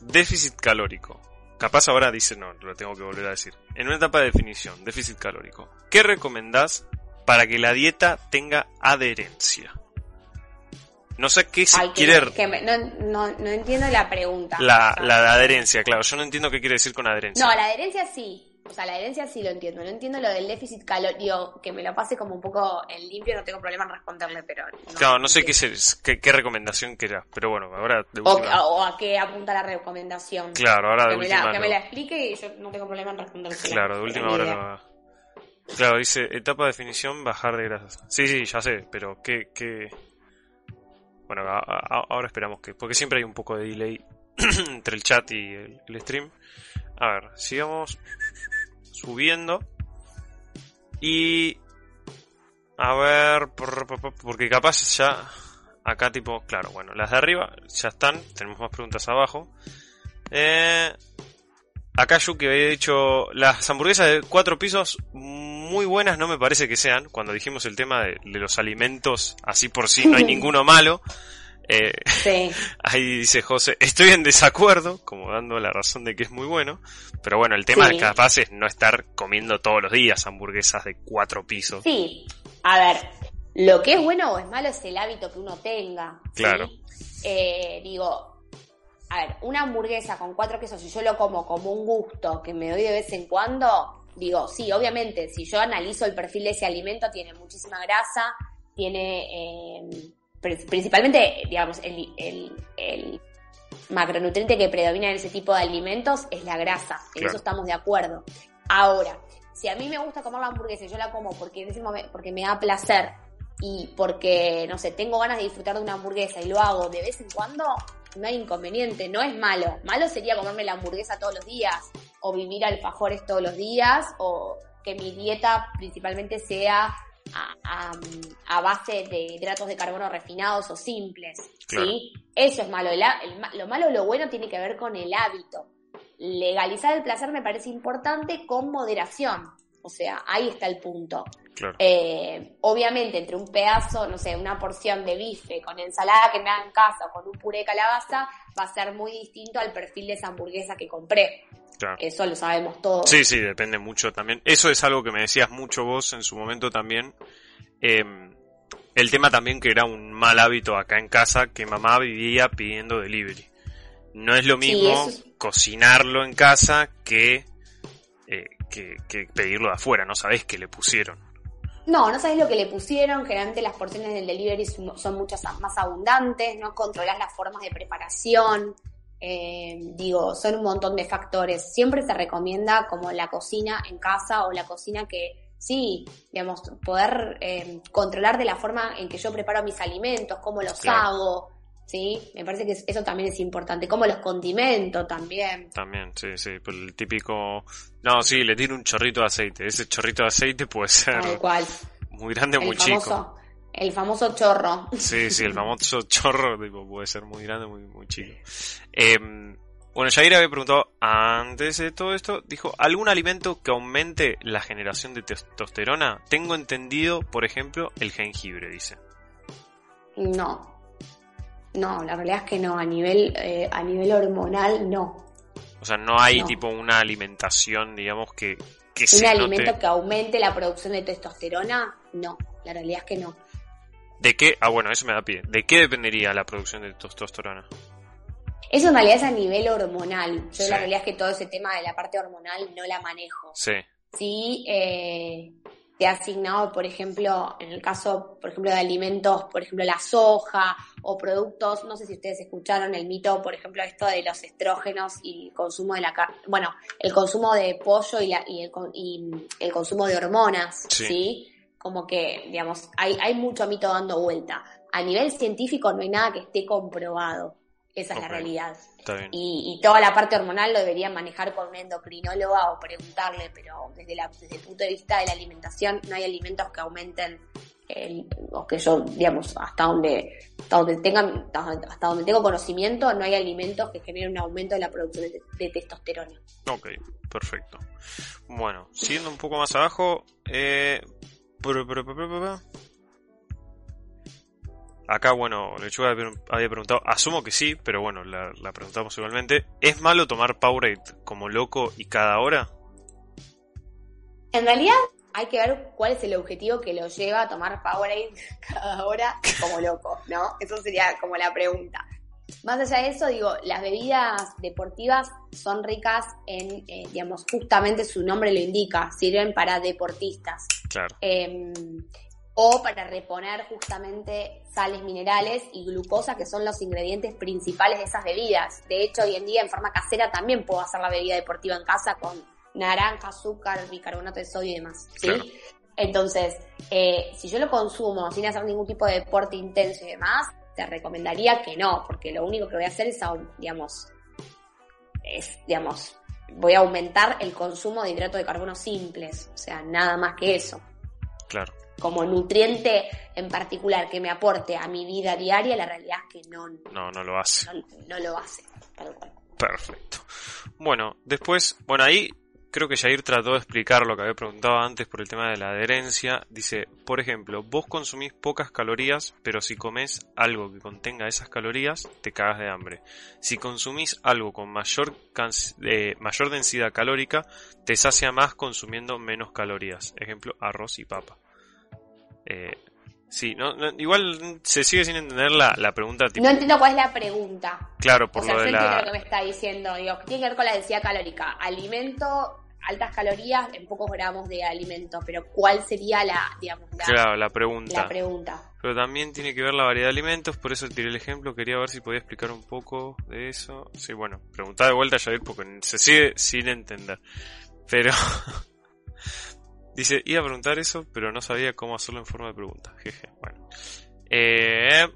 déficit calórico. Capaz ahora dice, no, lo tengo que volver a decir. En una etapa de definición, déficit calórico. ¿Qué recomendás para que la dieta tenga adherencia? No sé qué se Ay, que- quiere... que me- no, no, no entiendo la pregunta. La, O sea, la adherencia, claro. Yo no entiendo qué quiere decir con adherencia. No, la adherencia sí. O sea, la adherencia sí lo entiendo. No entiendo lo del déficit calórico, que me lo pase como un poco en limpio, no tengo problema en responderle, pero... No, claro, no sé qué, se- qué, qué recomendación querás. Pero bueno, ahora de O, última... o a qué apunta la recomendación. Claro, ahora de que, me la, última... que no. me la explique y yo no tengo problema en responder. Claro, de última hora no. Claro, dice etapa de definición, bajar de grasas. Sí, sí, ya sé, pero ¿qué, qué? Bueno, a- a- ahora esperamos que. Porque siempre hay un poco de delay entre el chat y el, el stream. A ver, sigamos subiendo. Y. A ver, por- por- por- porque capaz ya. Acá, tipo, claro, bueno, las de arriba ya están. Tenemos más preguntas abajo. Eh, Acá Yuki había dicho, las hamburguesas de cuatro pisos muy buenas no me parece que sean, cuando dijimos el tema de, de los alimentos así por sí, no hay ninguno malo. Eh, Sí. ahí dice José, estoy en desacuerdo, como dando la razón de que es muy bueno, pero bueno, el tema Sí. capaz es no estar comiendo todos los días hamburguesas de cuatro pisos. Sí. A ver, lo que es bueno o es malo es el hábito que uno tenga. ¿sí? Claro. Eh, digo, a ver, una hamburguesa con cuatro quesos, si yo lo como como un gusto que me doy de vez en cuando, digo, sí, obviamente, si yo analizo el perfil de ese alimento, tiene muchísima grasa, tiene eh, principalmente, digamos, el, el- el macronutriente que predomina en ese tipo de alimentos es la grasa, en Claro. eso estamos de acuerdo. Ahora, si a mí me gusta comer la hamburguesa y yo la como porque en ese momento, porque me da placer y porque, no sé, tengo ganas de disfrutar de una hamburguesa y lo hago de vez en cuando, no hay inconveniente, no es malo. Malo sería comerme la hamburguesa todos los días o vivir alfajores todos los días o que mi dieta principalmente sea a, a- a base de hidratos de carbono refinados o simples, Claro. ¿sí? Eso es malo. El el lo malo o lo bueno tiene que ver con el hábito. Legalizar el placer me parece importante con moderación. O sea, ahí está el punto. Claro, Eh, obviamente, entre un pedazo, no sé, una porción de bife con ensalada que me haga en casa o con un puré de calabaza, va a ser muy distinto al perfil de esa hamburguesa que compré. Claro. Eso lo sabemos todos. Sí, sí, depende mucho también. Eso es algo que me decías mucho vos en su momento también. Eh, el tema también que era un mal hábito acá en casa que mamá vivía pidiendo delivery. No es lo mismo es- cocinarlo en casa que, eh, que, que pedirlo de afuera. No sabés qué le pusieron. No, no sabes lo que le pusieron. Generalmente las porciones del delivery son muchas más abundantes, no controlas las formas de preparación. Eh, digo, son un montón de factores. Siempre se recomienda como la cocina en casa o la cocina que sí, digamos, poder eh, controlar de la forma en que yo preparo mis alimentos, cómo los Claro. hago. Sí, me parece que eso también es importante. Cómo los condimento también. También, sí, sí. pero El típico... No, sí, le tiro un chorrito de aceite. Ese chorrito de aceite puede ser Tal cual. muy grande o muy chico. El famoso chorro. Sí, sí, el famoso chorro tipo, puede ser muy grande muy, muy chico. Eh, bueno, Jair había preguntado antes de todo esto, dijo, ¿algún alimento que aumente la generación de testosterona? Tengo entendido, por ejemplo, el jengibre, dice. No. No, la realidad es que no, a nivel, eh, a nivel hormonal no. O sea, no hay No. tipo una alimentación, digamos, que, que Un se alimento note... que aumente la producción de testosterona, no. la realidad es que no. ¿De qué? Ah, bueno, eso me da pie. ¿De qué dependería la producción de testosterona? Eso en realidad es a nivel hormonal. Yo Sí. la realidad es que todo ese tema de la parte hormonal no la manejo. Sí, Sí, eh, te ha asignado, por ejemplo, en el caso, por ejemplo, de alimentos, por ejemplo, la soja o productos, no sé si ustedes escucharon el mito, por ejemplo, esto de los estrógenos y el consumo de la carne, bueno, el consumo de pollo y, la, y, el, y el consumo de hormonas, Sí. ¿sí? Como que, digamos, hay, hay mucho mito dando vuelta. A nivel científico no hay nada que esté comprobado. Esa es la realidad. Y, y toda la parte hormonal lo deberían manejar con una endocrinóloga o preguntarle, pero desde, la, desde el punto de vista de la alimentación no hay alimentos que aumenten el, o que yo, digamos, hasta donde, hasta donde tengan, hasta donde tengo conocimiento, no hay alimentos que generen un aumento de la producción de, de testosterona. Ok, perfecto. Bueno, siguiendo un poco más abajo, eh... Acá, bueno, Lechuga había preguntado, asumo que sí, pero bueno, la, la preguntamos igualmente. ¿Es malo tomar Powerade como loco y cada hora? En realidad hay que ver cuál es el objetivo que lo lleva a tomar Powerade cada hora como loco, ¿no? Eso sería como la pregunta. Más allá de eso, digo, las bebidas deportivas son ricas en, eh, digamos, justamente su nombre lo indica, sirven para deportistas. Claro, Eh, o para reponer justamente sales minerales y glucosa, que son los ingredientes principales de esas bebidas. De hecho, hoy en día en forma casera también puedo hacer la bebida deportiva en casa con naranja, azúcar, bicarbonato de sodio y demás. ¿sí? Claro. Entonces, eh, si yo lo consumo sin hacer ningún tipo de deporte intenso y demás, te recomendaría que no, porque lo único que voy a hacer es, digamos, es, digamos, voy a aumentar el consumo de hidratos de carbono simples, o sea, nada más que eso claro. como nutriente en particular que me aporte a mi vida diaria, la realidad es que no, No, no lo hace. no, no lo hace. Perfecto. Bueno, después, bueno, ahí creo que Jair trató de explicar lo que había preguntado antes por el tema de la adherencia. Dice, por ejemplo, vos consumís pocas calorías, pero si comes algo que contenga esas calorías, te cagas de hambre. Si consumís algo con mayor, eh, mayor densidad calórica, te sacia más consumiendo menos calorías. Ejemplo, arroz y papa. Eh, sí, no, no- igual se sigue sin entender la, la pregunta. Tipo, No entiendo cuál es la pregunta. claro, O por sea, lo de la... lo que me está diciendo. Digo, tiene que ver con la densidad calórica. Alimento, altas calorías en pocos gramos de alimento. Pero ¿cuál sería la, digamos, la, Claro, la pregunta. la pregunta? Pero también tiene que ver la variedad de alimentos, por eso tiré el ejemplo. Quería ver si podía explicar un poco de eso. Sí, bueno, preguntá de vuelta a Jair porque se sigue sin entender. Pero. Dice, iba a preguntar eso, pero no sabía cómo hacerlo en forma de pregunta. Jeje, bueno. Eh,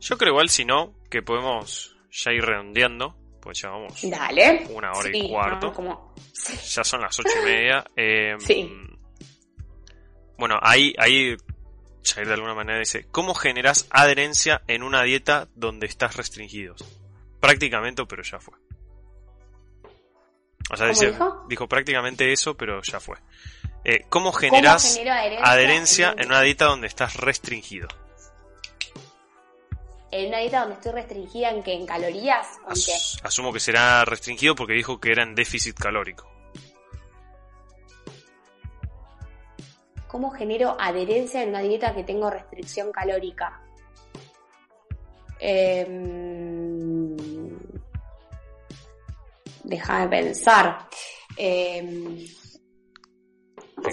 yo creo igual, si no, que podemos ya ir redondeando. Pues ya vamos Dale. una hora Sí, y cuarto. no, como... Ya son las ocho y media. Eh, Sí. Bueno, ahí, ahí Jair de alguna manera dice, ¿cómo generas adherencia en una dieta donde estás restringido? Prácticamente, pero ya fue. O sea, ¿Cómo dice, dijo? prácticamente eso, pero ya fue. Eh, ¿Cómo generas ¿Cómo genero adherencia, adherencia en, en una dieta donde estás restringido? En una dieta donde estoy restringida en que en calorías o en qué? As- asumo que será restringido porque dijo que era en déficit calórico. ¿Cómo genero adherencia en una dieta que tengo restricción calórica? Em, Déjame pensar. Em,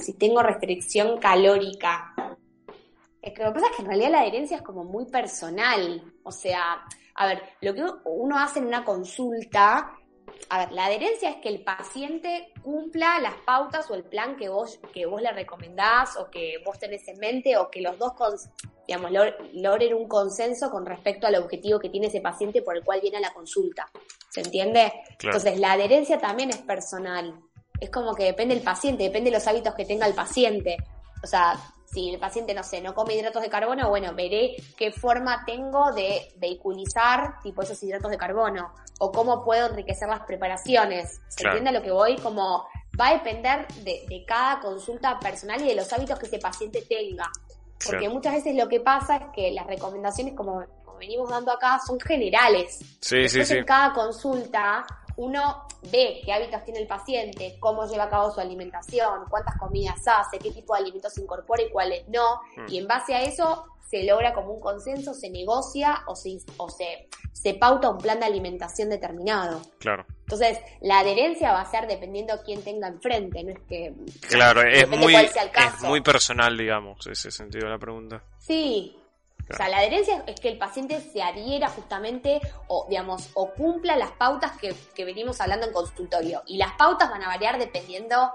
si tengo restricción calórica. Es que lo que pasa es que en realidad la adherencia es como muy personal. O sea, a ver, lo que uno hace en una consulta a ver, la adherencia es que el paciente cumpla las pautas o el plan que vos, que vos le recomendás o que vos tenés en mente o que los dos, cons- digamos, log- logren un consenso con respecto al objetivo que tiene ese paciente por el cual viene a la consulta. ¿Se entiende? Claro. Entonces, la adherencia también es personal. Es como que depende del paciente, depende de los hábitos que tenga el paciente. O sea, si el paciente, no sé, no come hidratos de carbono, bueno, veré qué forma tengo de vehiculizar tipo esos hidratos de carbono o cómo puedo enriquecer las preparaciones. ¿Se Claro. entiende a lo que voy? Como va a depender de, de cada consulta personal y de los hábitos que ese paciente tenga. Porque Claro. muchas veces lo que pasa es que las recomendaciones, como, como venimos dando acá, son generales. Sí, sí, sí. en cada consulta uno ve qué hábitos tiene el paciente, cómo lleva a cabo su alimentación, cuántas comidas hace, qué tipo de alimentos incorpora y cuáles no, Mm. y en base a eso se logra como un consenso, se negocia o se, o se, se pauta un plan de alimentación determinado. Claro. Entonces, la adherencia va a ser dependiendo quién tenga enfrente, no es que... Claro, es muy, es muy personal, digamos, ese sentido de la pregunta. Sí. O sea, la adherencia es que el paciente se adhiera justamente o, digamos, o cumpla las pautas que, que venimos hablando en consultorio. Y las pautas van a variar dependiendo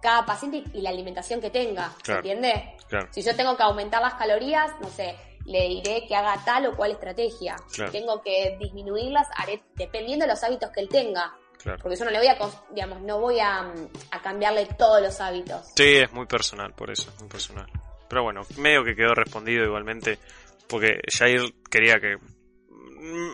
cada paciente y la alimentación que tenga. ¿Se Claro. entiende? Claro. Si yo tengo que aumentar las calorías, no sé, le diré que haga tal o cual estrategia. Claro. Si tengo que disminuirlas, haré dependiendo de los hábitos que él tenga. Porque yo no le voy a, digamos, no voy a, mm, a cambiarle todos los hábitos. Sí, es muy personal, por eso, es muy personal. Pero bueno, medio que quedó respondido igualmente, porque Jair quería que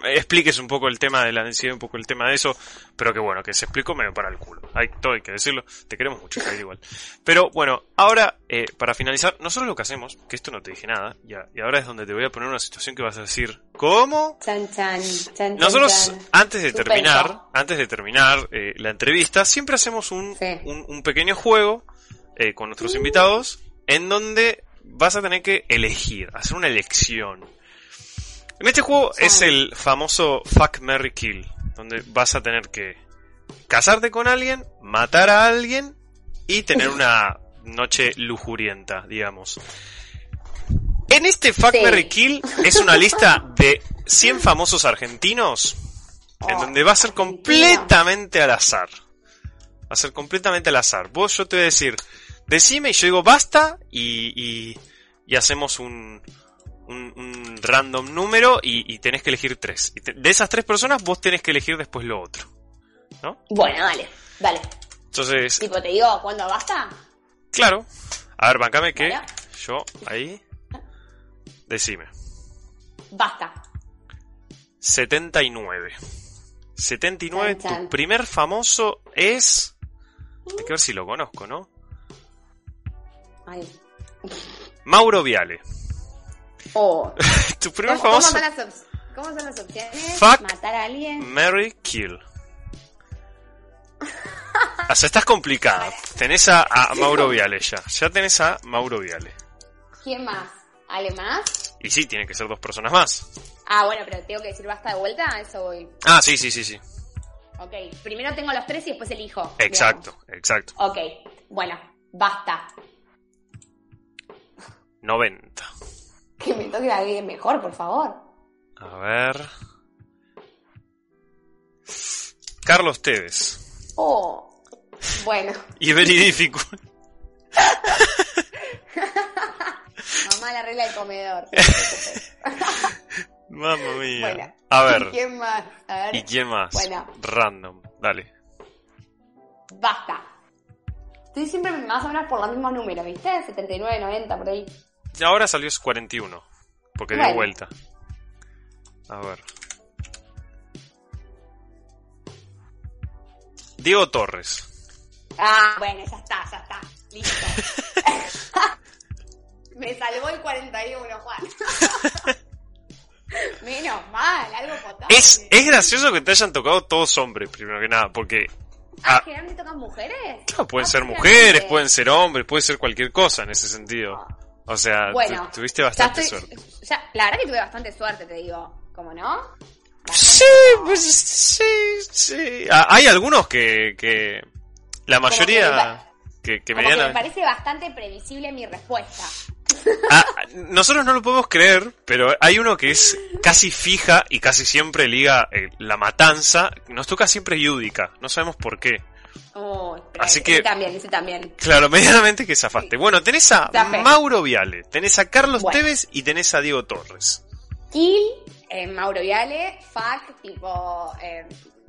expliques un poco el tema de la densidad, un poco el tema de eso, pero que bueno, que se explicó medio para el culo. Hay todo hay que decirlo, te queremos mucho, Jair, igual. Pero bueno, ahora, eh, para finalizar, nosotros lo que hacemos, que esto no te dije nada, y, ahora es donde te voy a poner una situación que vas a decir, ¿cómo? Chan, chan, chan, Nosotros, antes de terminar, antes de terminar eh, la entrevista, siempre hacemos un, Sí. un, un pequeño juego eh, con nuestros invitados, en donde vas a tener que elegir, hacer una elección. En este juego Sí. es el famoso Fuck, Mary Kill, donde vas a tener que casarte con alguien, matar a alguien y tener una noche lujurienta, digamos. En este Fuck, Sí. Mary Kill es una lista de 100 famosos argentinos en Oh, donde va a ser completamente al azar. Va a ser completamente al azar. Vos yo te voy a decir, decime y yo digo basta y, y, y hacemos un, un, un random número y, y tenés que elegir tres. Y te- de esas tres personas vos tenés que elegir después lo otro. ¿No? Bueno, dale, dale. Entonces, Tipo, te digo, ¿cuándo basta? claro. A ver, bancame que Vale. yo ahí... Decime. Basta. 79. 79, Chan, chan. tu primer famoso es... Hay que ver si lo conozco, ¿no? Ay. Mauro Viale. Oh. Tu primer ¿Cómo, cómo famoso... son las op- cómo son las opciones? Fuck. Matar a alguien. Mary Kill. O sea, estás complicada. Tenés a, a Mauro Viale ya. Ya tenés a Mauro Viale. ¿Quién más? ¿Ale más? Y sí, tiene que ser dos personas más. Ah, bueno, pero tengo que decir basta de vuelta, a eso voy. Ah, sí, sí, sí, sí. Ok, primero tengo los tres y después elijo. Exacto, exacto. Ok, bueno, basta. 90. Que me toque alguien mejor, por favor. A ver. Carlos Tevez. Oh, bueno, Y very difficult. mamá la regla del comedor. Mamma mía. Bueno, A ver. ¿quién más? A ver, ¿Y quién más? Bueno. Random. Dale. basta. Estoy siempre más o menos por los mismos números, ¿viste? 79, 90, por ahí. Ahora salió 41. Porque dio vuelta. A ver. Diego Torres. Ah, bueno, ya está, ya está. Listo. Me salvó el 41, Juan. Menos mal, algo potable. Es, es gracioso que te hayan tocado todos hombres, primero que nada, porque Ah, ah, generalmente tocan mujeres. claro, pueden Ah, ser mujeres, pueden ser hombres, puede ser cualquier cosa en ese sentido. O sea, Bueno, tuviste bastante estoy- suerte. ya- la verdad que tuve bastante suerte, te digo. ¿Cómo no? Sí, pues sí, sí. Ah, hay algunos que, que la mayoría que, que me parece bastante previsible mi respuesta. Ah, nosotros no lo podemos creer, pero hay uno que es casi fija y casi siempre liga eh, la matanza. Nos toca siempre Yudica, no sabemos por qué. Oh, Así ese que- también, ese también. Claro, medianamente que zafaste. Bueno, tenés a Zafé. Mauro Viale, tenés a Carlos Bueno. Tevez y tenés a Diego Torres. Kill, eh, Mauro Viale, Fuck, tipo. Eh,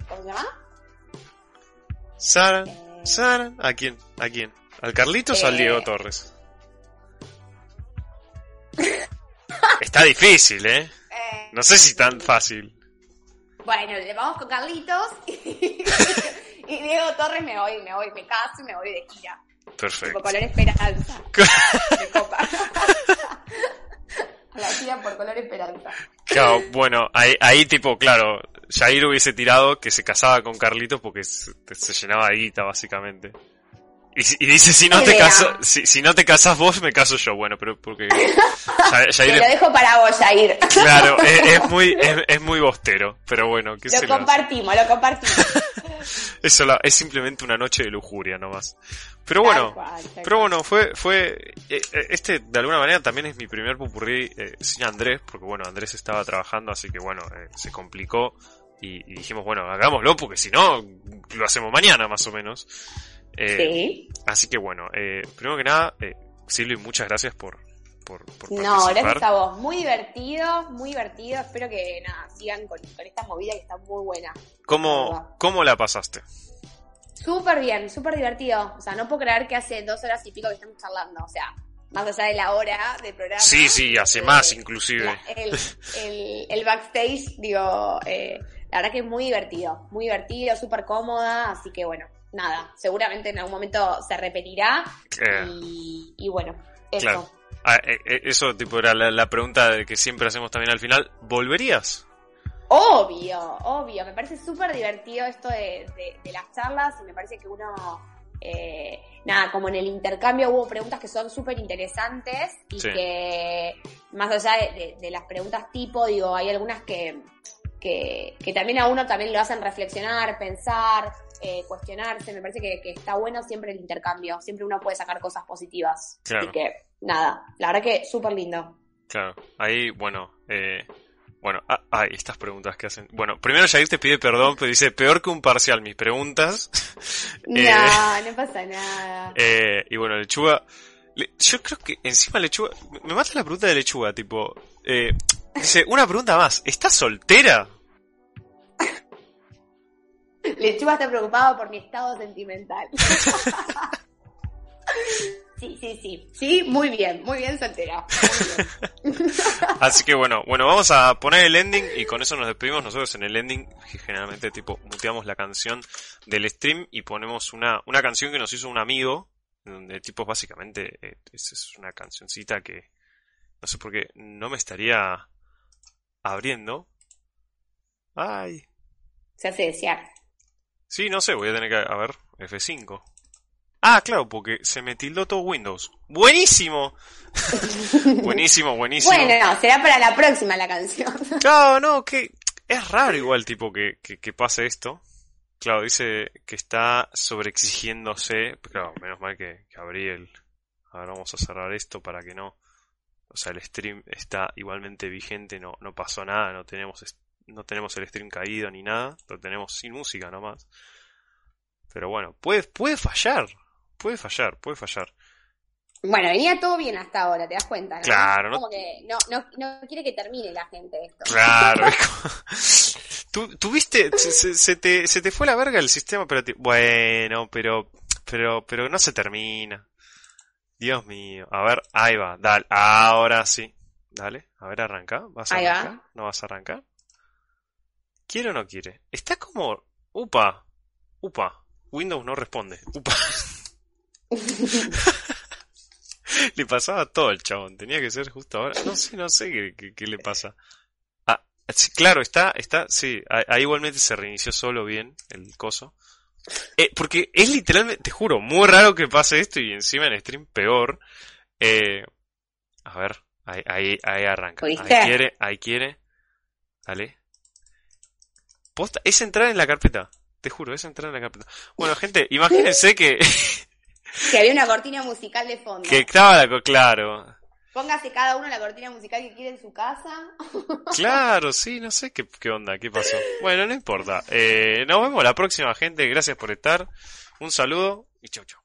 ¿Cómo se llama? Sara, Eh. Sara, ¿a quién? ¿A quién? ¿Al Carlitos o al. Diego Torres? Está difícil, ¿eh? Eh, No sé si tan fácil. Bueno, le vamos con Carlitos y, Diego Torres me voy, me voy, me caso y me voy de gira. Tipo Perfecto. color esperanza. De copa. La gira por color esperanza. Claro, bueno, ahí, ahí tipo, claro, Jair hubiese tirado que se casaba con Carlitos porque se, se llenaba de guita, básicamente. Y, dice, si no, te casas, si, si, no te casas vos, me caso yo. Bueno, pero porque... Te lo dejo para vos, Jair. Claro, es, muy, es, muy bostero, pero bueno. ¿qué lo compartimos, lo compartimos. Eso es simplemente una noche de lujuria nomás. Pero bueno, pero bueno, fue, fue, eh, eh, este de alguna manera también es mi primer pupurrí eh, sin Andrés, porque bueno, Andrés estaba trabajando, así que bueno, se complicó y, y, dijimos, bueno, hagámoslo, porque si no, lo hacemos mañana más o menos. Eh, sí. Así que bueno, eh, primero que nada, eh, Silvia, muchas gracias por, por, No, gracias a vos. Muy divertido, muy divertido. Espero que nada, sigan con, esta movida que está muy buena. ¿Cómo, ¿cómo la pasaste? Súper bien, súper divertido. O sea, no puedo creer que hace dos horas y pico que estamos charlando. O sea, más allá de la hora de programa. Sí, sí, hace más inclusive. el, el, el, backstage, digo, eh, la verdad que es muy divertido. Muy divertido, súper cómoda. Así que bueno, nada, seguramente en algún momento se repetirá. y, bueno, eso. Ah, eh, eh, eso tipo era la, pregunta que siempre hacemos también al final. ¿Volverías? Obvio, obvio. Me parece súper divertido esto de, las charlas y me parece que uno, eh, nada, como en el intercambio hubo preguntas que son súper interesantes y que más allá de, las preguntas tipo, digo, hay algunas que, que, que también a uno también lo hacen reflexionar, pensar, eh, cuestionarse, me parece que, está bueno siempre el intercambio, siempre uno puede sacar cosas positivas. Así que, nada, la verdad que súper lindo. Claro, ahí, bueno, eh, bueno, ah, ay, estas preguntas que hacen. Bueno, primero Jair te pide perdón, pero dice, peor que un parcial, mis preguntas. No, eh, no pasa nada. Eh, y bueno, lechuga, yo creo que encima lechuga, me mata la pregunta de lechuga, tipo, eh, dice, una pregunta más, ¿estás soltera? Lechuga está preocupado por mi estado sentimental. Sí, sí, sí. Sí, muy bien, muy bien soltera. Así que bueno, bueno, vamos a poner el ending y con eso nos despedimos nosotros en el ending. Generalmente tipo muteamos la canción del stream y ponemos una, una canción que nos hizo un amigo. Donde tipo básicamente eh, es una cancioncita que no sé por qué no me estaría abriendo. Ay. Se hace desear. Sí, no sé, voy a tener que... A ver, F5. Ah, claro, porque se me tildó todo Windows. ¡Buenísimo! buenísimo, buenísimo. Bueno, no, será para la próxima la canción. claro, no, que es raro igual tipo que, que, pase esto. Claro, dice que está sobreexigiéndose. Claro, menos mal que, que abrí el... A ver, vamos a cerrar esto para que no... O sea, el stream está igualmente vigente, no, no pasó nada, no tenemos no tenemos el stream caído ni nada, lo tenemos sin música nomás. Pero bueno, puede, puede fallar, puede fallar, puede fallar. Bueno, venía todo bien hasta ahora, te das cuenta, ¿no? Claro, Como que no, no, no quiere que termine la gente esto. Claro, ¿Tú, tuviste, se, se, te, se te fue la verga el sistema, pero bueno, pero, pero, pero no se termina. Dios mío, a ver, ahí va, dale, ahora sí. Dale, a ver, arranca. ¿Vas a arrancar? ¿No vas a arrancar? ¿Quiere o no quiere? Está como... Upa. Upa. Windows no responde. Upa. le pasaba todo al chabón. Tenía que ser justo ahora. No sé, no sé qué, le pasa. Ah, claro, está, está, sí. Ahí igualmente se reinició solo bien el coso. Eh, porque es literalmente, te juro, muy raro que pase esto y encima en stream peor. Eh, a ver, ahí, ahí, ahí arranca. Ahí quiere, ahí quiere. Dale es entrar en la carpeta. Te juro, es entrar en la carpeta. Bueno, gente, imagínense que. que había una cortina musical de fondo. Que estaba la. Claro. Póngase cada uno la cortina musical que quiere en su casa. claro, sí, no sé qué, qué onda, qué pasó. Bueno, no importa. Eh, nos vemos la próxima, gente. Gracias por estar. Un saludo y chau, chau.